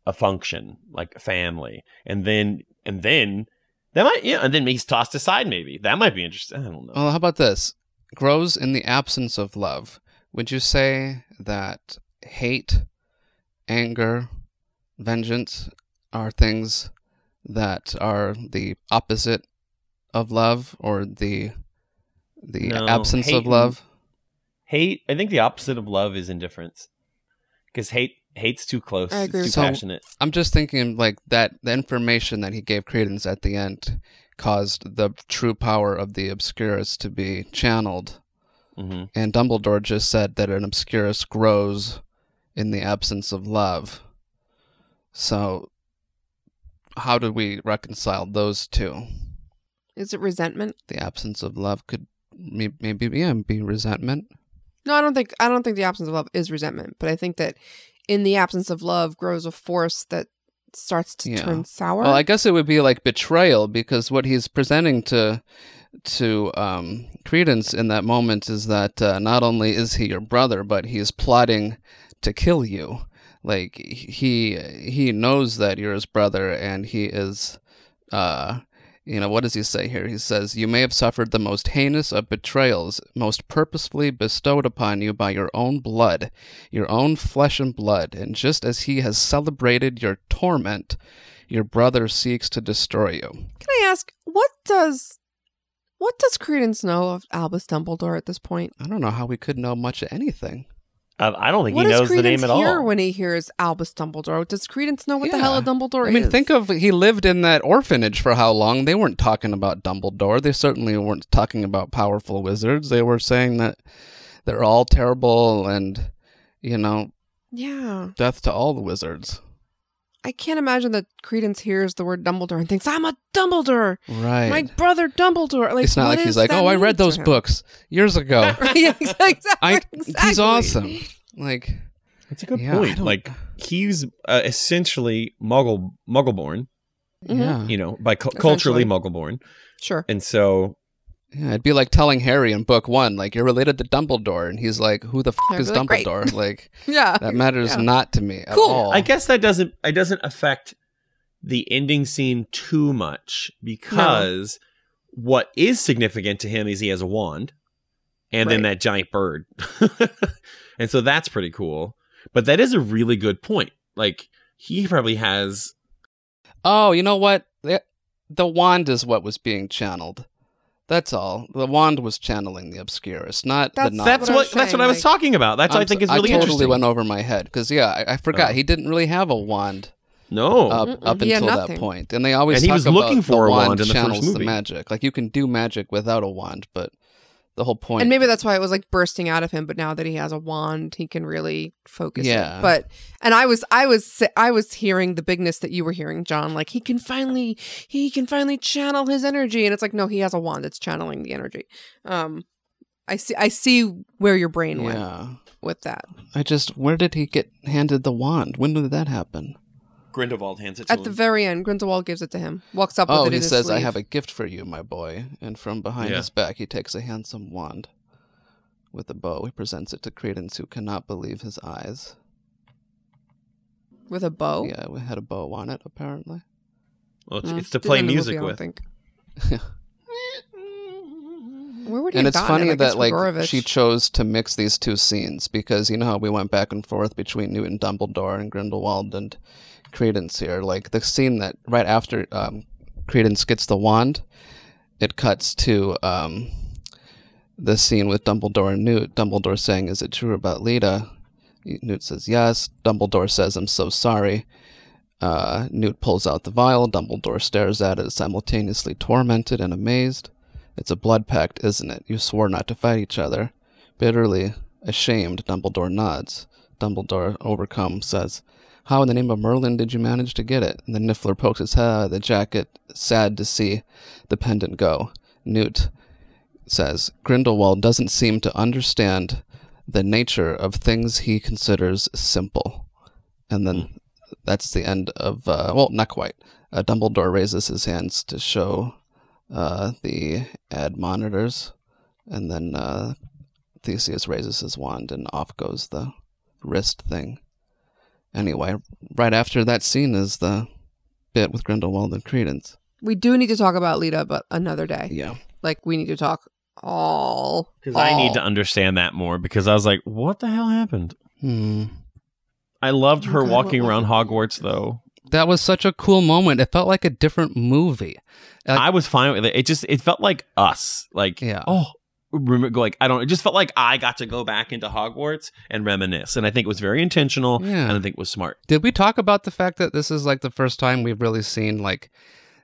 a function like family, and then and then that might yeah, and then he's tossed aside. Maybe that might be interesting. I don't know. Well, how about this? Grows in the absence of love, would you say that hate, anger, vengeance are things that are the opposite of love or the the No, absence hate of love? Hate. I think the opposite of love is indifference. Because hate hate's too close. I agree it's too that. passionate. I'm just thinking like that the information that he gave credence at the end caused the true power of the Obscurus to be channeled. hmm And Dumbledore just said that an Obscurus grows in the absence of love. So how do we reconcile those two? Is it resentment? The absence of love could may- maybe yeah, be resentment. No, I don't think I don't think the absence of love is resentment, but I think that in the absence of love grows a force that starts to Yeah. turn sour. Well, I guess it would be like betrayal because what he's presenting to to um, Credence in that moment is that uh, not only is he your brother, but he's plotting to kill you. Like he he knows that you're his brother, and he is, uh, you know, what does he say here? He says, "You may have suffered the most heinous of betrayals, most purposefully bestowed upon you by your own blood, your own flesh and blood, and just as he has celebrated your torment." Your brother seeks to destroy you. Can I ask what does what does Credence know of Albus Dumbledore at this point? I don't know how we could know much of anything. Uh, I don't think What he does knows the Credence name at hear all. when he hears Albus Dumbledore? Does Credence know what the hell a Dumbledore is? I mean, is? think of he lived in that orphanage for how long? They weren't talking about Dumbledore. They certainly weren't talking about powerful wizards. They were saying that they're all terrible and, you know, yeah. death to all the wizards. I can't imagine that Credence hears the word Dumbledore and thinks, "I'm a Dumbledore, Right. my brother Dumbledore." Like, it's not like he's does like, oh, I read those books years ago. yeah, exactly. I, exactly. He's awesome. Like, That's a good Yeah, point. Like he's uh, essentially Muggle Muggleborn, Mhm. yeah. you know, by cu- culturally Essentially. Muggleborn, Sure. and so Yeah, it'd be like telling Harry in book one, like, you're related to Dumbledore. And he's like, who the f I'd is be like, "Great." Dumbledore? like, Yeah. that matters Yeah. not to me at Cool. all. I guess that doesn't it doesn't affect the ending scene too much because what is significant to him is he has a wand and then that giant bird. and so that's pretty cool. But that is a really good point. Like he probably has Oh, you know what? The, the wand is what was being channeled. That's all. The wand was channeling the Obscurus, not That's- the novel. that's what what that's what I was like- talking about. That's what I I'm think is really I totally interesting. went over my head because yeah, I, I forgot Oh. he didn't really have a wand no. up, Mm-mm, up he had until that point, and they always And he was about looking for the a wand wand in the first channels the magic. Like you can do magic without a wand, but the whole point. And maybe that's why it was like bursting out of him. But now that he has a wand, he can really focus. it. Yeah. But and I was, I was, I was hearing the bigness that you were hearing, John. Like he can finally, he can finally channel his energy, and it's like no, he has a wand that's channeling the energy. Um, I see, I see where your brain went yeah, with that. I just where did he get handed the wand? When did that happen? Grindelwald hands it to him. At the very end, Grindelwald gives it to him. Walks up with Oh, it in he his says, "I sleeve. have a gift for you, my boy," and from behind Yeah. his back, he takes a handsome wand with a bow. He presents it to Credence, who cannot believe his eyes. with a bow. Yeah, we had a bow on it, apparently. well, it's, Mm, it's to didn't play in the music movie, I don't think. Where would he and have it's gotten funny it? I guess that like Grigorovich. she chose to mix these two scenes because you know how we went back and forth between Newton Dumbledore and Grindelwald and Credence here. Like the scene that right after um, Credence gets the wand, it cuts to um, the scene with Dumbledore and Newt. Dumbledore saying, "Is it true about Leta?" Newt says, "Yes." Dumbledore says, "I'm so sorry." Uh, Newt pulls out the vial. Dumbledore stares at it, simultaneously tormented and amazed. It's a blood pact, isn't it? You swore not to fight each other. Bitterly ashamed, Dumbledore nods. Dumbledore, overcome, says, How in the name of Merlin did you manage to get it? And the Niffler pokes his head out of the jacket, sad to see the pendant go. Newt says, Grindelwald doesn't seem to understand the nature of things he considers simple. And then that's the end of, uh, well, not quite. Uh, Dumbledore raises his hands to show uh, the ad monitors, and then uh, Theseus raises his wand, and off goes the wrist thing. Anyway, right after that scene is the bit with Grindelwald and Credence. we do need to talk about Leta, but another day. Yeah. Like we need to talk all Because I need to understand that more. Because I was like, what the hell happened? Hmm. I loved her Okay, walking what around Hogwarts, though. That was such a cool moment. It felt like a different movie. Like- I was fine with it. It just it felt like us. Like Yeah. oh, rem- like I don't. It just felt like I got to go back into Hogwarts and reminisce, and I think it was very intentional, Yeah. and I think it was smart. Did we talk about the fact that this is like the first time we've really seen like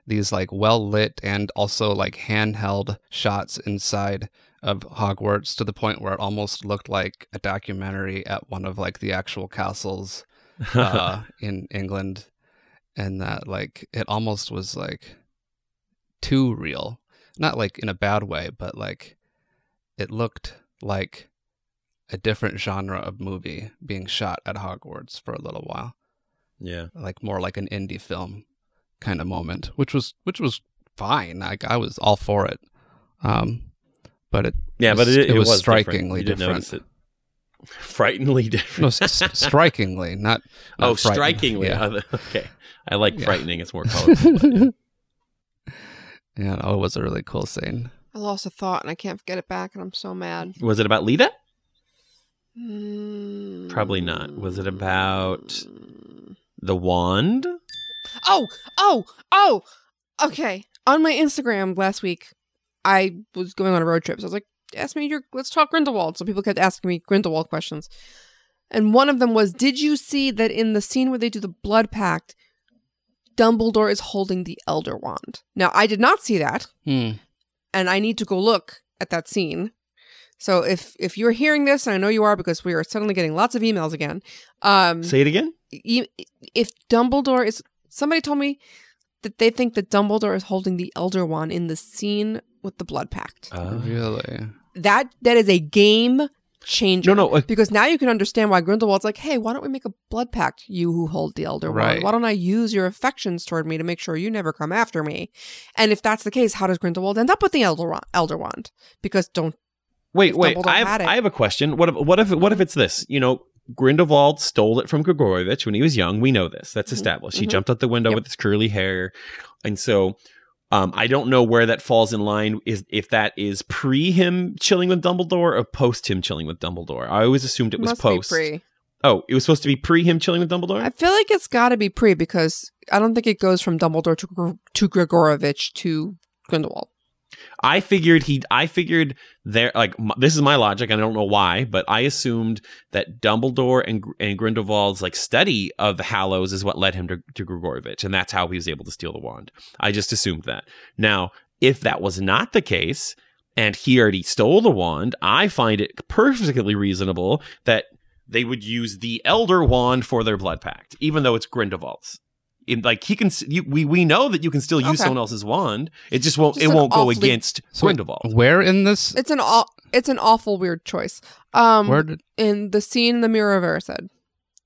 these like well lit and also like handheld shots inside of Hogwarts to the point where it almost looked like a documentary at one of like the actual castles uh, in England, and that like it almost was like too real, not like in a bad way, but like it looked like a different genre of movie being shot at Hogwarts for a little while yeah, like more like an indie film kind of moment, which was which was fine. Like I was all for it. Um, but it yeah, but was- it, it was different. strikingly different. notice it. Frighteningly different. s- strikingly, not, not oh, strikingly. Yeah. Okay, I like Yeah. frightening. It's more colorful. yeah, no, it was a really cool scene. I lost a thought and I can't get it back, and I'm so mad. was it about Leta? Mm. Probably not. Was it about the wand? Oh, oh, oh. Okay. On my Instagram last week, I was going on a road trip. So I was like, ask me your, let's talk Grindelwald. So people kept asking me Grindelwald questions. And one of them was, did you see that in the scene where they do the blood pact, Dumbledore is holding the Elder Wand? Now, I did not see that. Hmm. And I need to go look at that scene. So if if you're hearing this, and I know you are because we are suddenly getting lots of emails again. Um, Say it again. e- if Dumbledore is somebody told me that they think that Dumbledore is holding the Elder Wand in the scene with the Blood Pact. Uh, Really? that that is a game changer. No, no, because now you can understand why Grindelwald's like, hey, why don't we make a blood pact? You who hold the Elder Right. Wand. Why don't I use your affections toward me to make sure you never come after me? And if that's the case, how does Grindelwald end up with the Elder Wand? Elder Wand? Because don't Wait, wait. I have. I have a question. What if what if what if it's this? You know, Grindelwald stole it from Gregorovitch when he was young. We know this. That's established. He Mhm. jumped out the window Yep. with his curly hair, and so um, I don't know where that falls in line. Is if that is pre him chilling with Dumbledore or post him chilling with Dumbledore? I always assumed it was must post. be pre. Oh, it was supposed to be pre him chilling with Dumbledore. I feel like it's got to be pre because I don't think it goes from Dumbledore to Gr- to Gregorovitch to Grindelwald. I figured he. I figured there. Like m- this is my logic. I don't know why, but I assumed that Dumbledore and and Grindelwald's like study of the Hallows is what led him to, to Gregorovitch, and that's how he was able to steal the wand. I just assumed that. Now, if that was not the case, and he already stole the wand, I find it perfectly reasonable that they would use the Elder Wand for their blood pact, even though it's Grindelwald's. In, like he can, you, we we know that you can still use Okay. someone else's wand. It just won't. Just it won't go against So Grindelwald. Where in this? It's an aw- it's an awful weird choice. Um, where did? in the scene in the Mirror of Erised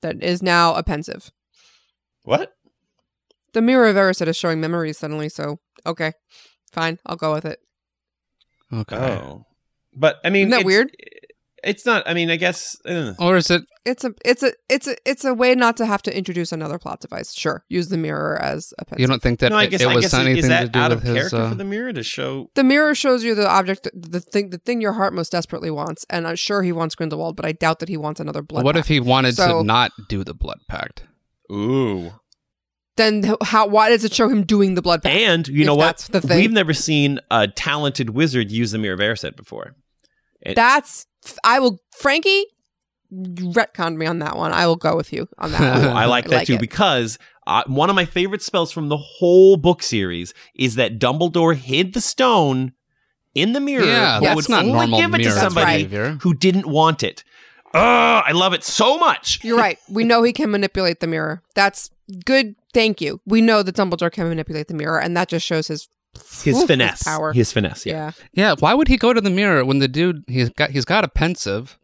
that is now a Pensieve. What? The Mirror of Erised is showing memories suddenly. So okay, fine, I'll go with it. Okay. Oh, but I mean, Isn't that it's- weird? It's not. I mean, I guess. uh, Or is it? It's a it's a it's a it's a way not to have to introduce another plot device. Sure, use the mirror as a Pensieve. You don't think that no, I it, guess. it I was guess anything is to that do out with of his? character uh, for the mirror to show? the mirror shows you the object, the thing, the thing your heart most desperately wants, and I'm sure he wants Grindelwald, but I doubt that he wants another blood. Pact. What if he wanted So- to not do the blood pact? Ooh. Then how? Why does it show him doing the blood pact? And you If know what? that's the thing. We've never seen a talented wizard use the mirror of Erised before. That's I will Frankie retconned me on that one. I will go with you on that. one. Cool. I like that too it. because uh, one of my favorite spells from the whole book series is that Dumbledore hid the stone in the mirror. Yeah, but that's would not only normal give it to somebody behavior. who didn't want it. Oh, I love it so much. You're right. We know he can manipulate the mirror. That's good. Thank you. We know that Dumbledore can manipulate the mirror, and that just shows his His Oof, finesse, power. his finesse. Yeah. yeah. Yeah. Why would he go to the mirror when the dude he's got he's got a Pensieve?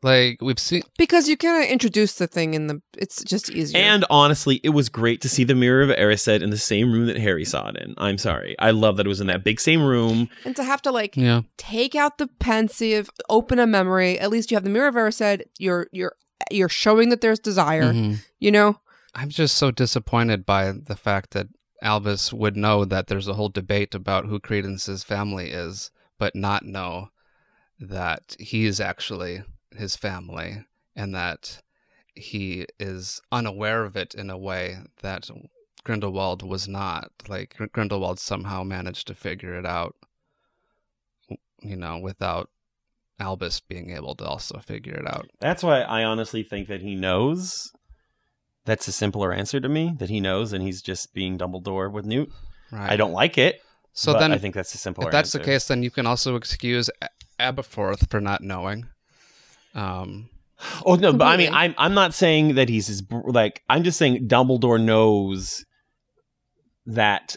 Like we've seen. Because you kind of introduce the thing in the. It's just easier. And honestly, it was great to see the mirror of Erised in the same room that Harry saw it in. I'm sorry. I love that it was in that big same room. and to have to like Yeah. take out the Pensieve, open a memory. At least you have the mirror of Erised. You're you're you're showing that there's desire. Mhm. You know. I'm just so disappointed by the fact that Albus would know that there's a whole debate about who Credence's family is, but not know that he is actually his family and that he is unaware of it in a way that Grindelwald was not. Like Grindelwald somehow managed to figure it out, you know, without Albus being able to also figure it out. That's why I honestly think that he knows. That's a simpler answer to me. That he knows, and he's just being Dumbledore with Newt. Right. I don't like it. So then, I think that's a simpler. if that's the case, then you can also excuse Aberforth for not knowing. Um, Oh no, but I mean, I'm I'm not saying that he's his like. I'm just saying Dumbledore knows that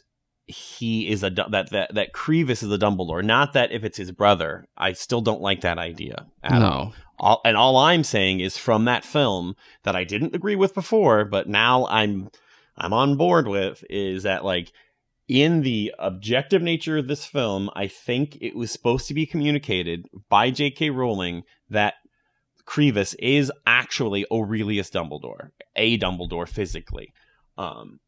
he is a that that that Credence is a Dumbledore. Not that if it's his brother, I still don't like that idea. at no, All, and all I'm saying is from that film that I didn't agree with before, but now I'm I'm on board with is that like in the objective nature of this film, I think it was supposed to be communicated by J.K. Rowling that Credence is actually Aurelius Dumbledore, a Dumbledore physically. Um,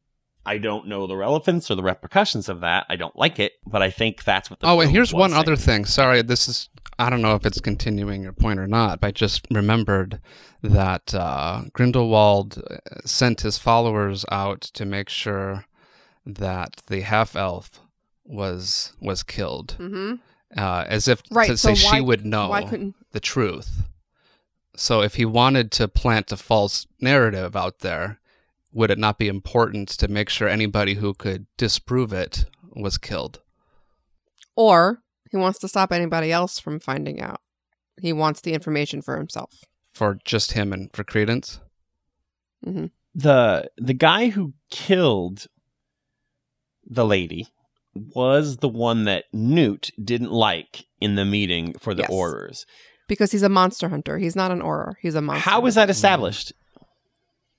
I don't know the relevance or the repercussions of that. I don't like it, but I think that's what the oh, and here's was one other thing. Sorry, this is I don't know if it's continuing your point or not, but I just remembered that uh, Grindelwald uh, sent his followers out to make sure that the half elf was was killed, Mm-hmm. uh, as if Right, to so say why- she would know the truth. So if he wanted to plant a false narrative out there, would it not be important to make sure anybody who could disprove it was killed? Or he wants to stop anybody else from finding out. He wants the information for himself. for just him and for Credence. Mm-hmm. the the guy who killed the lady was the one that Newt didn't like in the meeting for the Yes. orders. Because he's a monster hunter. He's not an Auror. He's a monster. How was hunter. that established?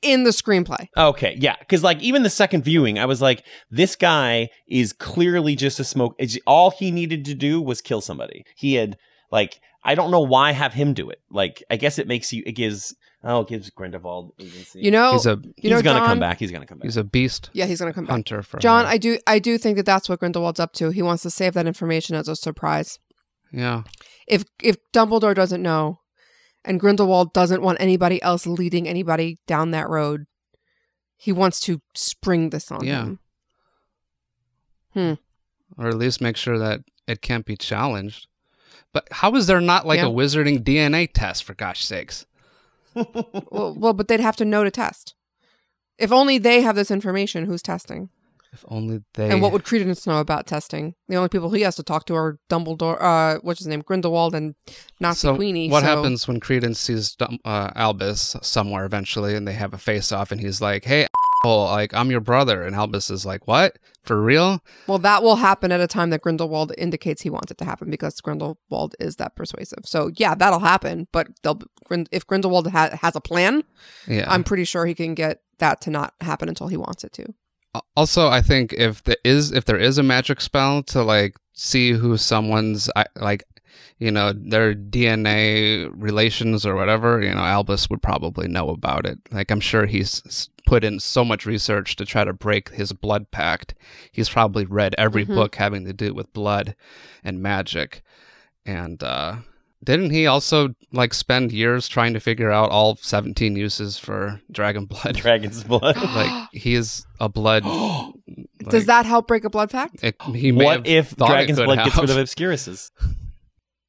In the screenplay? Okay, yeah, because like even the second viewing, I was like, this guy is clearly just a smoke. All he needed to do was kill somebody. He had like, I don't know why have him do it. Like, I guess it makes you. It gives. Oh, it gives Grindelwald agency. You know, He's a you he's know, gonna John, come back. He's gonna come back. he's a beast Yeah, he's gonna come back. hunter for John, her. I do, I do think that that's what Grindelwald's up to. He wants to save that information as a surprise. yeah. If if Dumbledore doesn't know, and Grindelwald doesn't want anybody else leading anybody down that road, he wants to spring this on Yeah. him. Hmm. or at least make sure that it can't be challenged. But how is there not like Yeah. a wizarding DNA test for gosh sakes? well, well, but they'd have to know to test. If only they have this information, who's testing? If only they And what would Credence know about testing? The only people he has to talk to are Dumbledore, uh, what's his name, Grindelwald, and Nazi so Queenie. what so- happens when Credence sees uh, Albus somewhere eventually, and they have a face off, and he's like, "Hey, asshole, like I'm your brother," and Albus is like, "What? For real?" Well, that will happen at a time that Grindelwald indicates he wants it to happen because Grindelwald is that persuasive. So yeah, that'll happen. But they'll if Grindelwald ha- has a plan, Yeah. I'm pretty sure he can get that to not happen until he wants it to. Also i think if there is if there is a magic spell to like see who someone's like you know their dna relations or whatever you know albus would probably know about it. Like i'm sure he's put in so much research to try to break his blood pact. He's probably read every Mhm. book having to do with blood and magic. And uh didn't he also like spend years trying to figure out all 17 uses for dragon blood Dragon's blood. like he is a blood Does that help break a blood pact? it, he may what have if Dragon's could blood gets rid of Obscuruses?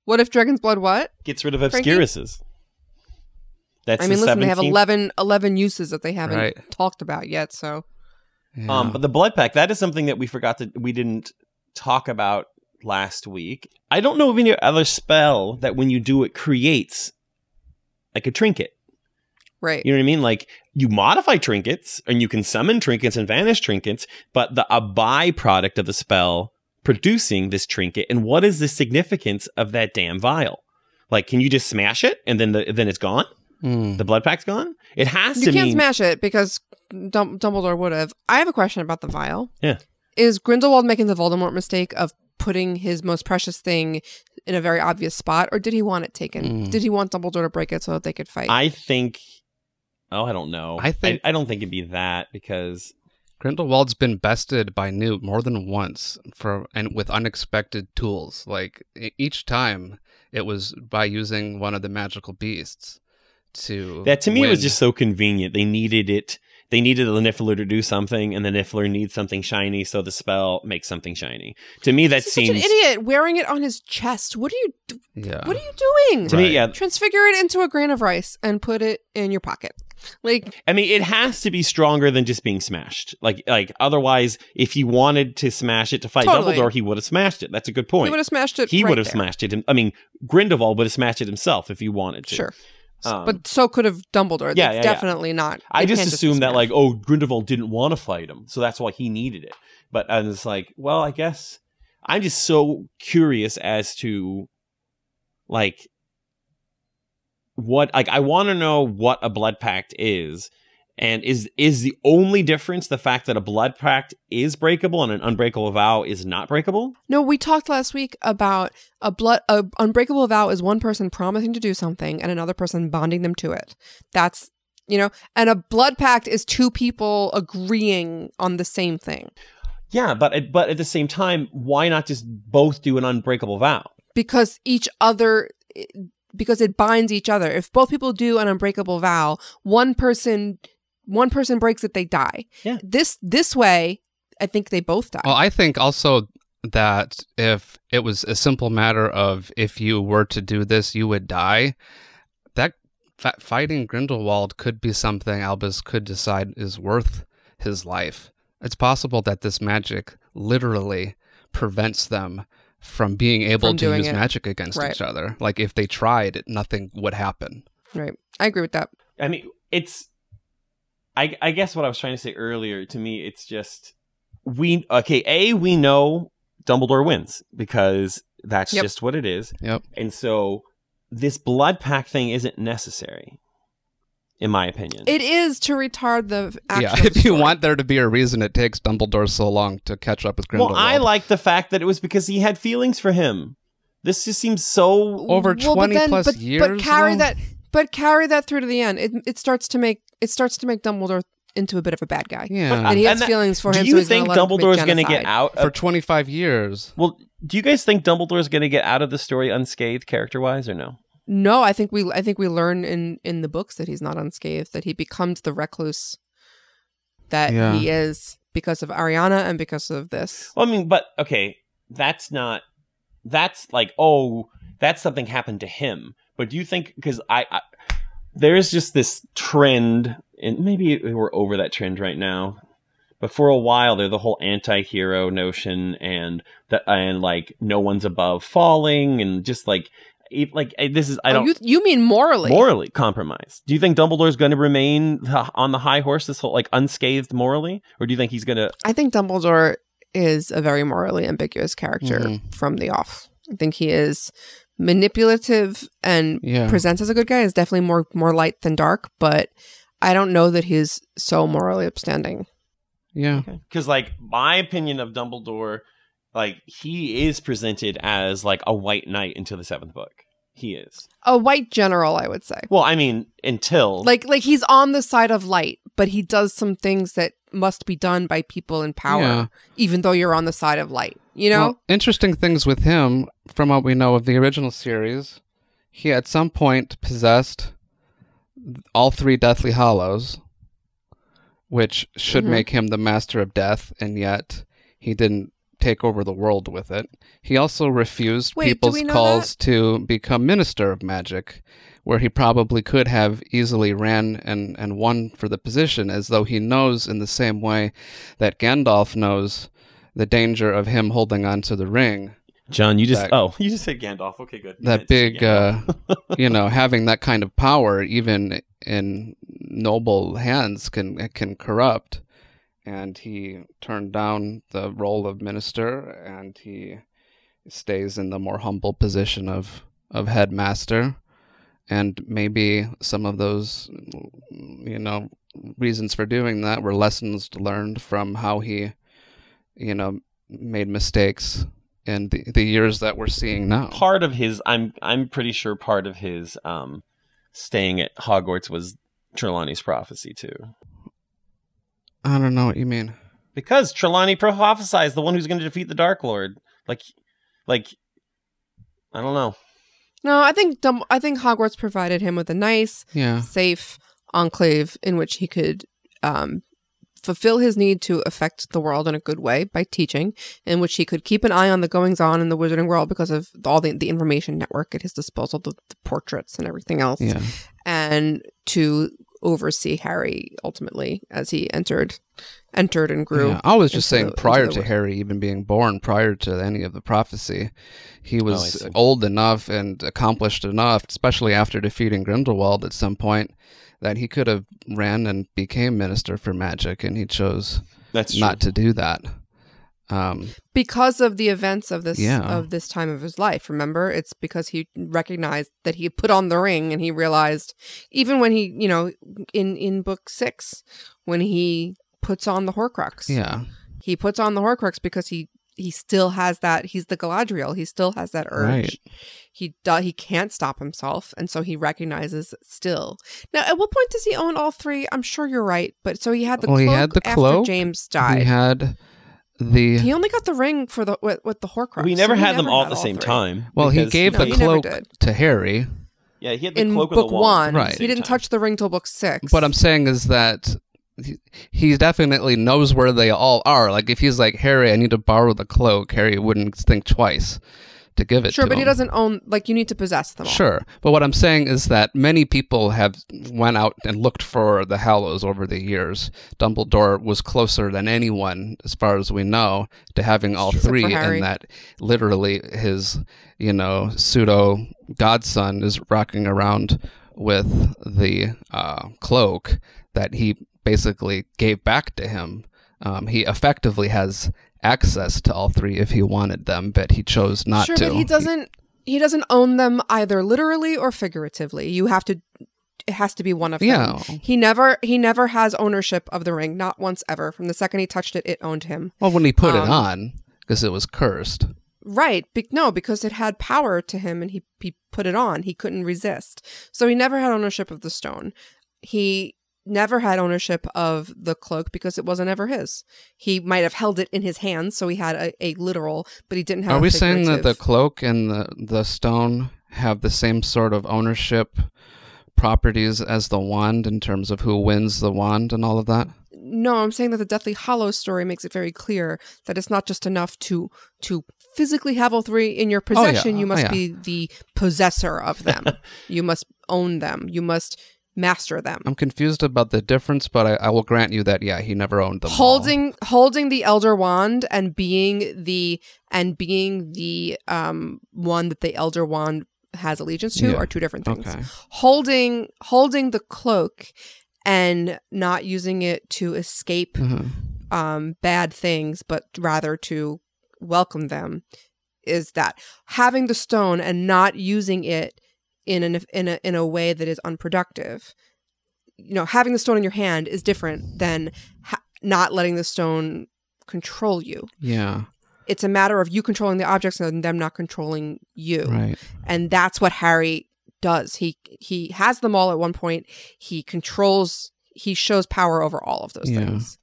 What if Dragon's Blood? What? Gets rid of Frankie? Obscuruses. That's I mean, the listen, they have 17th 11, 11 uses that they haven't Right. talked about yet. So Yeah. Um, but the blood pact that is something that we forgot to we didn't talk about last week. I don't know of any other spell that when you do it creates like a trinket. right, You know what I mean? Like you modify trinkets and you can summon trinkets and vanish trinkets, but the a byproduct of the spell producing this trinket and what is the significance of that damn vial? Like, can you just smash it and then the then it's gone? Hmm. The blood pact's gone. It has you to You can't mean smash it because Dum- Dumbledore would have. I have a question about the vial. Yeah. Is Grindelwald making the Voldemort mistake of putting his most precious thing in a very obvious spot, or did he want it taken? Mm. Did he want Dumbledore to break it so that they could fight? I think. Oh, I don't know. I think- I, don't think it'd be that because Grindelwald's been bested by Newt more than once for and with unexpected tools. Like e- each time, it was by using one of the magical beasts to. That to me was just so convenient. They needed it. They needed the Niffler to do something, and the Niffler needs something shiny, so the spell makes something shiny. To me, that He's seems such an idiot wearing it on his chest. What are you? d- yeah. What are you doing? to me, yeah. Transfigure it into a grain of rice and put it in your pocket. Like I mean, it has to be stronger than just being smashed. Like, like otherwise, if he wanted to smash it to fight Totally. Dumbledore, he would have smashed it. That's a good point. he would have smashed it. He right would have smashed it. I mean, Grindelwald would have smashed it himself if he wanted to. Sure, S- Um, but so could have Dumbledore. Yeah, That's yeah, yeah. definitely not. I just can't that like, oh, Grindelwald didn't want to fight him, so that's why he needed it. But and it's like, well, I guess I'm just so curious as to like what like I want to know what a blood pact is. And is is the only difference the fact that a blood pact is breakable and an unbreakable vow is not breakable? No, we talked last week about a blood a unbreakable vow is one person promising to do something and another person bonding them to it. That's you know, and a blood pact is two people agreeing on the same thing Yeah, but but at the same time, why not just both do an unbreakable vow? because each other eh, because it binds each other. If both people do an unbreakable vow, one person one person breaks it, they die. Yeah. This this way, I think they both die. Well, I think also that if it was a simple matter of if you were to do this, you would die, that fa- fighting Grindelwald could be something Albus could decide is worth his life. It's possible that this magic literally prevents them from being able From to use it. magic against Right. each other. Like if they tried, nothing would happen. right. I agree with that. I mean, it's. I I guess what I was trying to say earlier. To me, it's just we okay. A we know Dumbledore wins because that's Yep. just what it is, Yep. and so this blood pact thing isn't necessary, in my opinion. It is to retard the action. yeah, of the if you want there to be a reason it takes Dumbledore so long to catch up with well, I like the fact that it was because he had feelings for him. This just seems so over Well, but 20 then- plus but, years. But carry though? that. But carry that through to the end. It it starts to make it starts to make Dumbledore into a bit of a bad guy. Yeah. and he has that- feelings for him. do you so he's think gonna let him commit Dumbledore's going to get genocide. out? for 25 years. well, do you guys think Dumbledore's going to get out of the story unscathed, character wise, or no? No, I think we I think we learn in in the books that he's not unscathed. That he becomes the recluse that Yeah. he is because of Ariana and because of this. Well, I mean, but okay, that's not. That's like, oh, that's something happened to him. But do you think because I, I there is just this trend, and maybe we're over that trend right now. But for a while, there the whole anti-hero notion, and that and like no one's above falling, and just like e- like this is I Oh, don't you you mean morally? morally compromised. Do you think Dumbledore's going to remain on the high horse this whole like unscathed morally, or do you think he's going to? I think Dumbledore is a very morally ambiguous character Mhm. from the off. I think he is manipulative and Yeah. presents as a good guy. Is definitely more more light than dark, but I don't know that he's so morally upstanding. Yeah. Because like my opinion of Dumbledore, like he is presented as like a white knight into the seventh book. He is. A white general, I would say. Well, I mean, until Like like he's on the side of light, but he does some things that must be done by people in power, Yeah. even though you're on the side of light. You know? Well, interesting things with him, from what we know of the original series, he at some point possessed all three Deathly Hallows, which should Mhm. make him the master of death, and yet he didn't take over the world with it. He also refused Wait, people's we know calls to become minister of magic, where he probably could have easily ran and, and won for the position, as though he knows in the same way that Gandalf knows the danger of him holding on to the ring. John, you just That- oh, you just said Gandalf. Okay, good. You That meant big, uh, you know, having that kind of power, even in noble hands, can can corrupt. And he turned down the role of minister, and he stays in the more humble position of of headmaster. And maybe some of those, you know, reasons for doing that were lessons learned from how he, you know, made mistakes in the, the years that we're seeing now. part of his I'm I'm pretty sure part of his um staying at Hogwarts was Trelawney's prophecy too. I don't know what you mean. Because Trelawney prophesized the one who's going to defeat the Dark Lord. Like, like, I don't know. No, I think Dum- I think Hogwarts provided him with a nice, Yeah. safe enclave in which he could um, fulfill his need to affect the world in a good way by teaching, in which he could keep an eye on the goings on in the wizarding world because of all the, the information network at his disposal, the, the portraits and everything else, Yeah. and to oversee Harry ultimately as he entered entered and grew. Yeah, I was just saying the- prior to world. Harry even being born, prior to any of the prophecy, he Oh, was see. old enough and accomplished enough, especially after defeating Grindelwald at some point, that he could have ran and became minister for magic, and he chose That's not to do that. Um, because of the events of this Yeah. of this time of his life remember? It's because he recognized that he put on the ring and he realized even when he you know in in book 6 when he puts on the horcrux. Yeah, he puts on the horcrux because he he still has that he's the galadriel. He still has that urge. Right. he do, he can't stop himself and so he recognizes still. Now at what point does he own all three? I'm sure you're right but so he had the Well, cloak he had the after cloak, james died. he had the. he only got the ring for the with, with the horcrux. We never he had them never all at the same three. time. well, he because gave No, the he never cloak did. to Harry. Yeah, he had the In cloak book the wand. one, at the Right. he didn't time. touch the ring till book six. What I'm saying is that he, he definitely knows where they all are. Like if he's like Harry, I need to borrow the cloak. Harry wouldn't think twice to give it. sure, to but he doesn't own. Like you need to possess them all. Sure, but what I'm saying is that many people have went out and looked for the Hallows over the years. Dumbledore was closer than anyone, as far as we know, to having all Except three, and that literally his, you know, pseudo godson is rocking around with the uh, cloak that he basically gave back to him. Um, he effectively has access to all three if he wanted them, but he chose not sure, to. but he doesn't. He doesn't own them either literally or figuratively. You have to. It has to be one of them. Yeah. He never. He never has ownership of the ring. Not once ever. From the second he touched it, it owned him. Well, when he put it Um, on, because it was cursed. Right. Be- no, because it had power to him and he, he put it on. He couldn't resist. So he never had ownership of the stone. He never had ownership of the cloak because it wasn't ever his. He might have held it in his hands, so he had a, a literal, but he didn't have Are a we saying that the cloak and the, the stone have the same sort of ownership properties as the wand in terms of who wins the wand and all of that? No, I'm saying that the Deathly Hallow story makes it very clear that it's not just enough to to physically have all three in your Oh, yeah. possession. You Oh, must yeah. be the possessor of them. you must own them. You must master them. I'm confused about the difference, but I, I will grant you that yeah, he never owned them. all. holding holding the elder wand and being the and being the um one that the elder wand has allegiance to Yeah. are two different things. Okay. Holding holding the cloak and not using it to escape Mhm. um bad things but rather to welcome them is that having the stone and not using it in an in a in a way that is unproductive you know having the stone in your hand is different than ha- not letting the stone control you Yeah. it's a matter of you controlling the objects and them not controlling you Right. and that's what Harry does. He he has them all at one point. He controls. He shows power over all of those Yeah. things.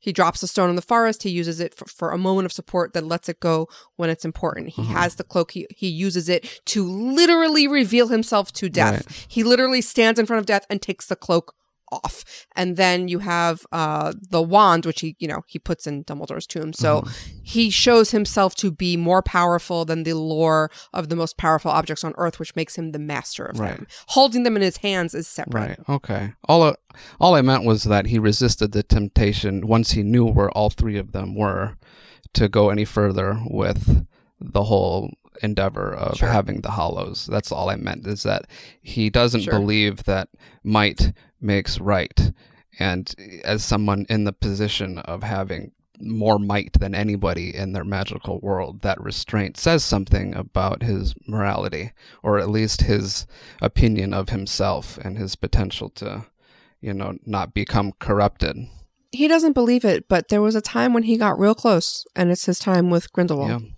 He drops the stone in the forest. He uses it for, for a moment of support, then lets it go when it's important. He Uh-huh. has the cloak. He, he uses it to literally reveal himself to death. Right. He literally stands in front of death and takes the cloak off. And then you have uh, the wand, which he, you know, he puts in Dumbledore's tomb. So Uh-huh. he shows himself to be more powerful than the lore of the most powerful objects on Earth, which makes him the master of Right. them. Holding them in his hands is separate. Right. Okay. All I, all I meant was that he resisted the temptation once he knew where all three of them were to go any further with the whole endeavor of Sure. having the hallows. That's all I meant is that he doesn't Sure. believe that might makes right. And as someone in the position of having more might than anybody in their magical world, that restraint says something about his morality, or at least his opinion of himself and his potential to, you know, not become corrupted. He doesn't believe it, but there was a time when he got real close, and it's his time with Grindelwald. Yeah.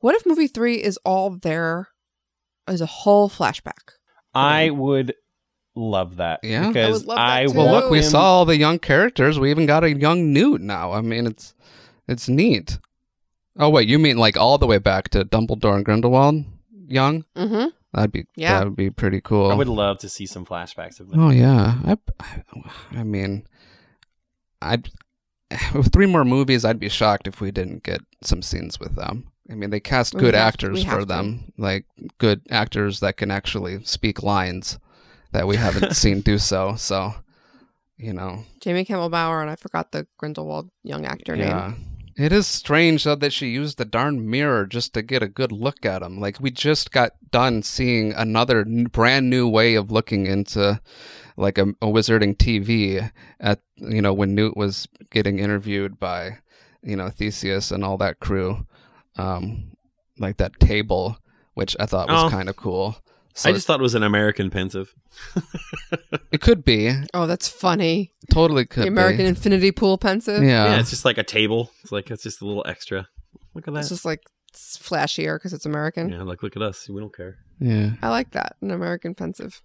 What if movie three is all there as a whole flashback? I would love that. Yeah. I would because love that I too. Well, want look, we saw all the young characters. We even got a young Newt now. I mean, it's it's neat. Oh wait, you mean like all the way back to Dumbledore and Grindelwald, young? Mm-hmm. That'd be Yeah. That would be pretty cool. I would love to see some flashbacks of them. Oh yeah, I, I, I mean, I'd with three more movies, I'd be shocked if we didn't get some scenes with them. I mean, they cast good have- actors we have for to. them, like good actors that can actually speak lines that we haven't seen do so. So, you know, Jamie Campbell Bower and I forgot the Grindelwald young actor yeah. name. It is strange though that she used the darn mirror just to get a good look at him. Like we just got done seeing another n- brand new way of looking into like a, a wizarding TV at you know when Newt was getting interviewed by you know Theseus and all that crew, um, like that table, which I thought was Oh. kind of cool. So I just thought it was an American Pensieve. it could be Oh, that's funny. totally could the American be. Infinity Pool Pensieve. Yeah. yeah, it's just like a table. It's like it's just a little extra. Look at that. It's just like it's flashier because it's American. yeah, like look at us. We don't care. yeah. I like that. An American Pensieve.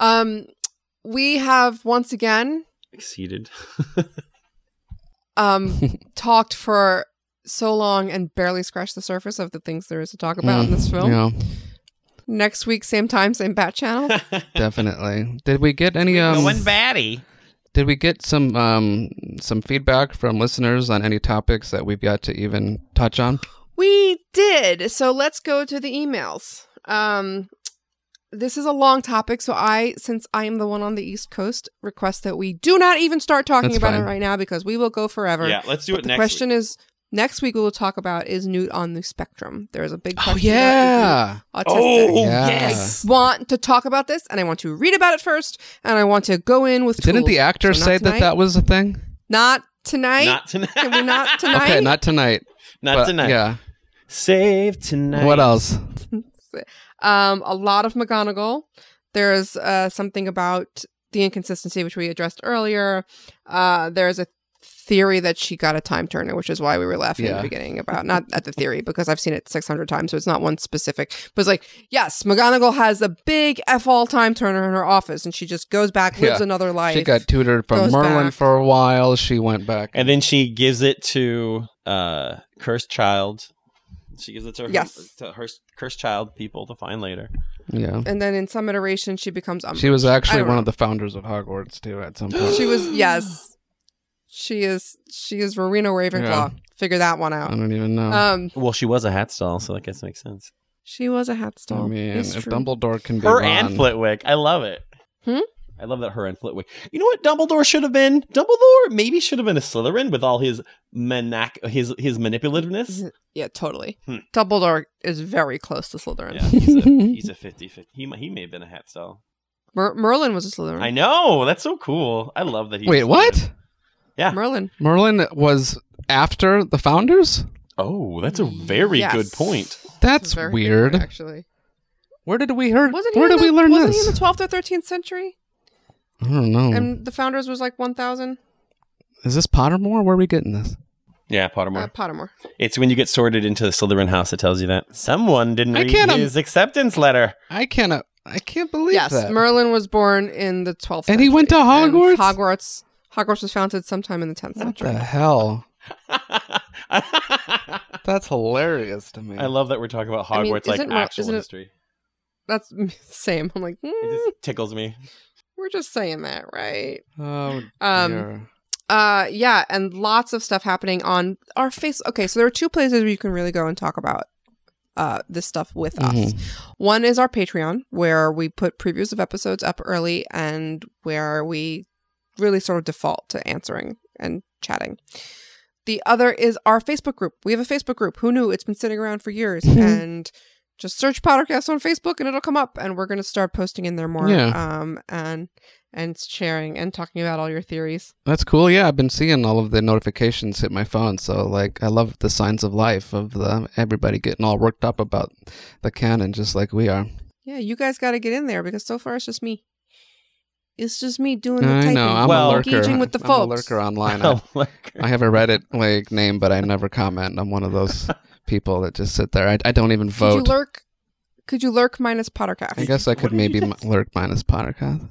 Um, we have once again Exceeded. um talked for so long and barely scratched the surface of the things there is to talk about in this Mm, film. Yeah, Next week, same time, same bat channel. definitely. Did we get any um batty. Did we get some um some feedback from listeners on any topics that we've got to even touch on? We did. So let's go to the emails. Um this is a long topic, so I since I am the one on the East Coast, request that we do not even start talking That's about fine. it right now because we will go forever. Yeah, let's do But it the next. question is next week we will talk about is Newt on the spectrum. There's a big Oh yeah. about Newt autistic. Oh Yeah. yes. Want to talk about this, and I want to read about it first, and I want to go in with. Didn't the actor So not say that that was a thing? Not tonight. Not tonight. Can we not tonight? Okay, not tonight. Not but tonight. Yeah. Save tonight. What else? Um, a lot of McGonagall. There's uh, something about the inconsistency, which we addressed earlier. Uh, there's a theory that she got a time turner, which is why we were laughing at Yeah. the beginning about not at the theory because I've seen it 600 times, so it's not one specific. But it's like, yes, McGonagall has a big f all time turner in her office, and she just goes back, lives Yeah. another life. She got tutored from Merlin back. for a while. She went back. And then she gives it to uh cursed child. She gives it to her Yes. to her cursed child people to find later. yeah. and then in some iteration, she becomes Umbridge. She was actually one know. of the founders of Hogwarts too at some point. She was yes. She is. She is Rowena Ravenclaw. Yeah. Figure that one out. I don't even know. Um, Well, she was a hat stall, so I guess it makes sense. she was a hat I stall. mean, It's if true. Dumbledore can be Her Ron, and Flitwick. I love it. Hmm? I love that her and Flitwick. You know what Dumbledore should have been? Dumbledore maybe should have been a Slytherin with all his manac his his manipulativeness. Yeah, totally. Hmm. Dumbledore is very close to Slytherin. Yeah, he's a, he's a 50-50. He, he may have been a hat stall. Mer- Merlin was a Slytherin. I know. That's so cool. I love that he Wait, was what? Slytherin. Yeah. Merlin. Merlin was after the founders? Oh, that's a very Yes. good point. That's Very weird. good, actually. Where did we hear? Wasn't Where in did we the- learn wasn't this? he in the 12th or 13th century? I don't know. And the founders was like 1,000? Is this Pottermore? Where are we getting this? Yeah, Pottermore. Uh, Pottermore. it's when you get sorted into the Slytherin house that tells you that someone didn't I read can't, um, his acceptance letter. I cannot. I can't believe Yes, that. Merlin was born in the 12th And he went to century, and Hogwarts? Hogwarts. Hogwarts was founded sometime in the 10th what century. the hell? That's hilarious to me. I love that we're talking about Hogwarts I mean, like isn't Mer- actual isn't it- history. That's the same. I'm like, It mm, just tickles me. we're just saying that, right? Oh, Um, dear. Uh, yeah, and lots of stuff happening on our face. Okay, so there are two places where you can really go and talk about uh this stuff with us. Mhm. One is our Patreon, where we put previews of episodes up early and where we really sort of default to answering and chatting. The other is our Facebook group. We have a Facebook group. Who knew? It's been sitting around for years. and just search Pottercast on Facebook and it'll come up. And we're gonna start posting in there more. Yeah. Um and and sharing and talking about all your theories. That's cool. Yeah, I've been seeing all of the notifications hit my phone. So, like, I love the signs of life of the everybody getting all worked up about the canon, just like we are. Yeah, you guys got to get in there because so far it's just me. It's just me doing the I typing, know. I'm Well- a lurker. engaging with the I'm folks. a lurker online. Oh, I, like- I have a Reddit like name, but I never comment. I'm one of those people that just sit there. I, I don't even Did you vote. lurk? Could you lurk minus Pottercast? I guess I could maybe m- lurk minus Pottercast.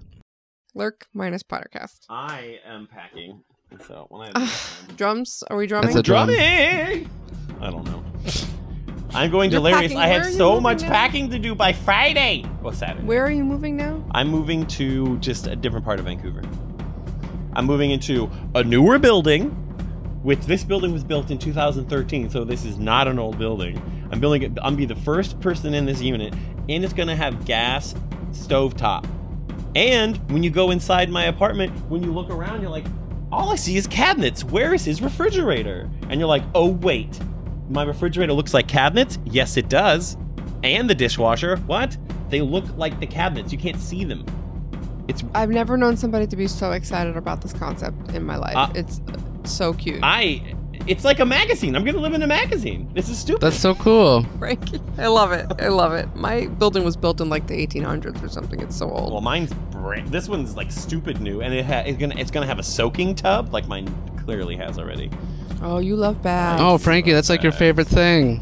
Lurk minus Pottercast. I am packing. So when I Ugh, drums? Are we drumming? That's a drum. drumming, I don't know. I'm going You're delirious. packing. I Where have so much now? packing to do by Friday. Well, Saturday. Where are you moving now? I'm moving to just a different part of Vancouver. I'm moving into a newer building. Which this building was built in 2013, so this is not an old building. I'm building it. I'm gonna be the first person in this unit, and it's gonna have gas stovetop. And when you go inside my apartment, when you look around, you're like, all I see is cabinets. Where is his refrigerator? And you're like, oh wait, my refrigerator looks like cabinets. Yes, it does. And the dishwasher. What? They look like the cabinets. You can't see them. It's I've never known somebody to be so excited about this concept in my life. Uh, it's so cute. I. It's like a magazine. I'm gonna live in a magazine. This is stupid. That's so cool. Frankie, I love it. I love it. My building was built in like the 1800s or something. It's so old. well, mine's brand. This one's like stupid new, and it ha- it's gonna it's gonna have a soaking tub, like mine clearly has already. Oh, you love baths. Oh, Frankie, that's like your favorite thing.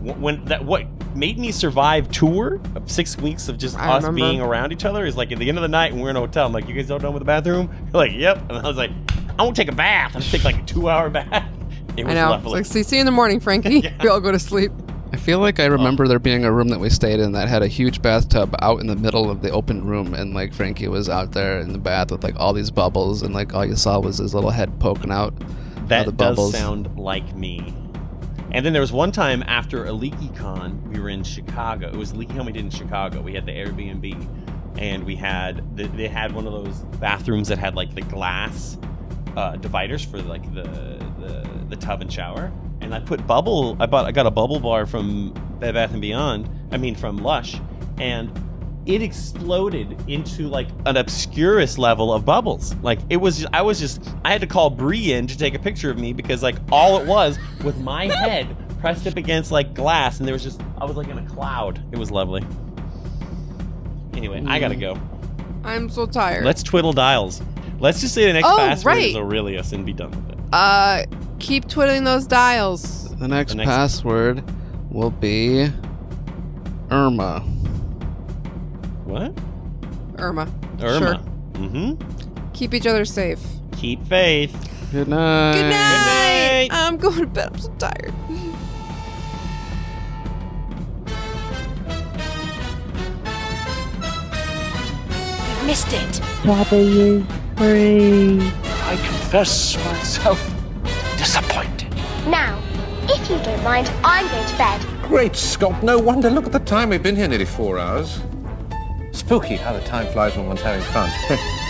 When that what made me survive tour of six weeks of just I us remember. being around each other is like at the end of the night when we're in a hotel. I'm like, you guys all done with the bathroom? You're like, yep. And I was like, I won't take a bath. I'm take like a two hour bath. It was I know. It's like, see, see you in the morning, Frankie. We all go to sleep. I feel like I remember oh. there being a room that we stayed in that had a huge bathtub out in the middle of the open room, and like Frankie was out there in the bath with like all these bubbles, and like all you saw was his little head poking out. That does sound like me. And then there was one time after a LeakyCon, we were in Chicago. It was LeakyCon we did in Chicago. We had the Airbnb, and we had the, they had one of those bathrooms that had like the glass uh, dividers for like the, the the tub and shower. And I put bubble. I bought. I got a bubble bar from Bed Bath and Beyond. I mean from Lush, and it exploded into like an obscurus level of bubbles. Like it was, I was just, I had to call Bree in to take a picture of me because like all it was was my head pressed up against like glass, and there was just, I was like in a cloud. It was lovely. Anyway, I gotta go. I'm so tired. Let's twiddle dials. Let's just say the next Oh, password right. is Aurelius and be done with it. uh, keep twiddling those dials. The next, The next- password will be Irma. What? Irma. Irma. Sure. Mm-hmm. Keep each other safe. Keep faith. Good night. Good night. night. I'm going to bed. I'm so tired. I missed it. W free. I confess myself disappointed. Now, if you don't mind, I'm going to bed. Great Scott, no wonder. Look at the time. We've been here nearly four hours. Spooky how the time flies when one's having fun.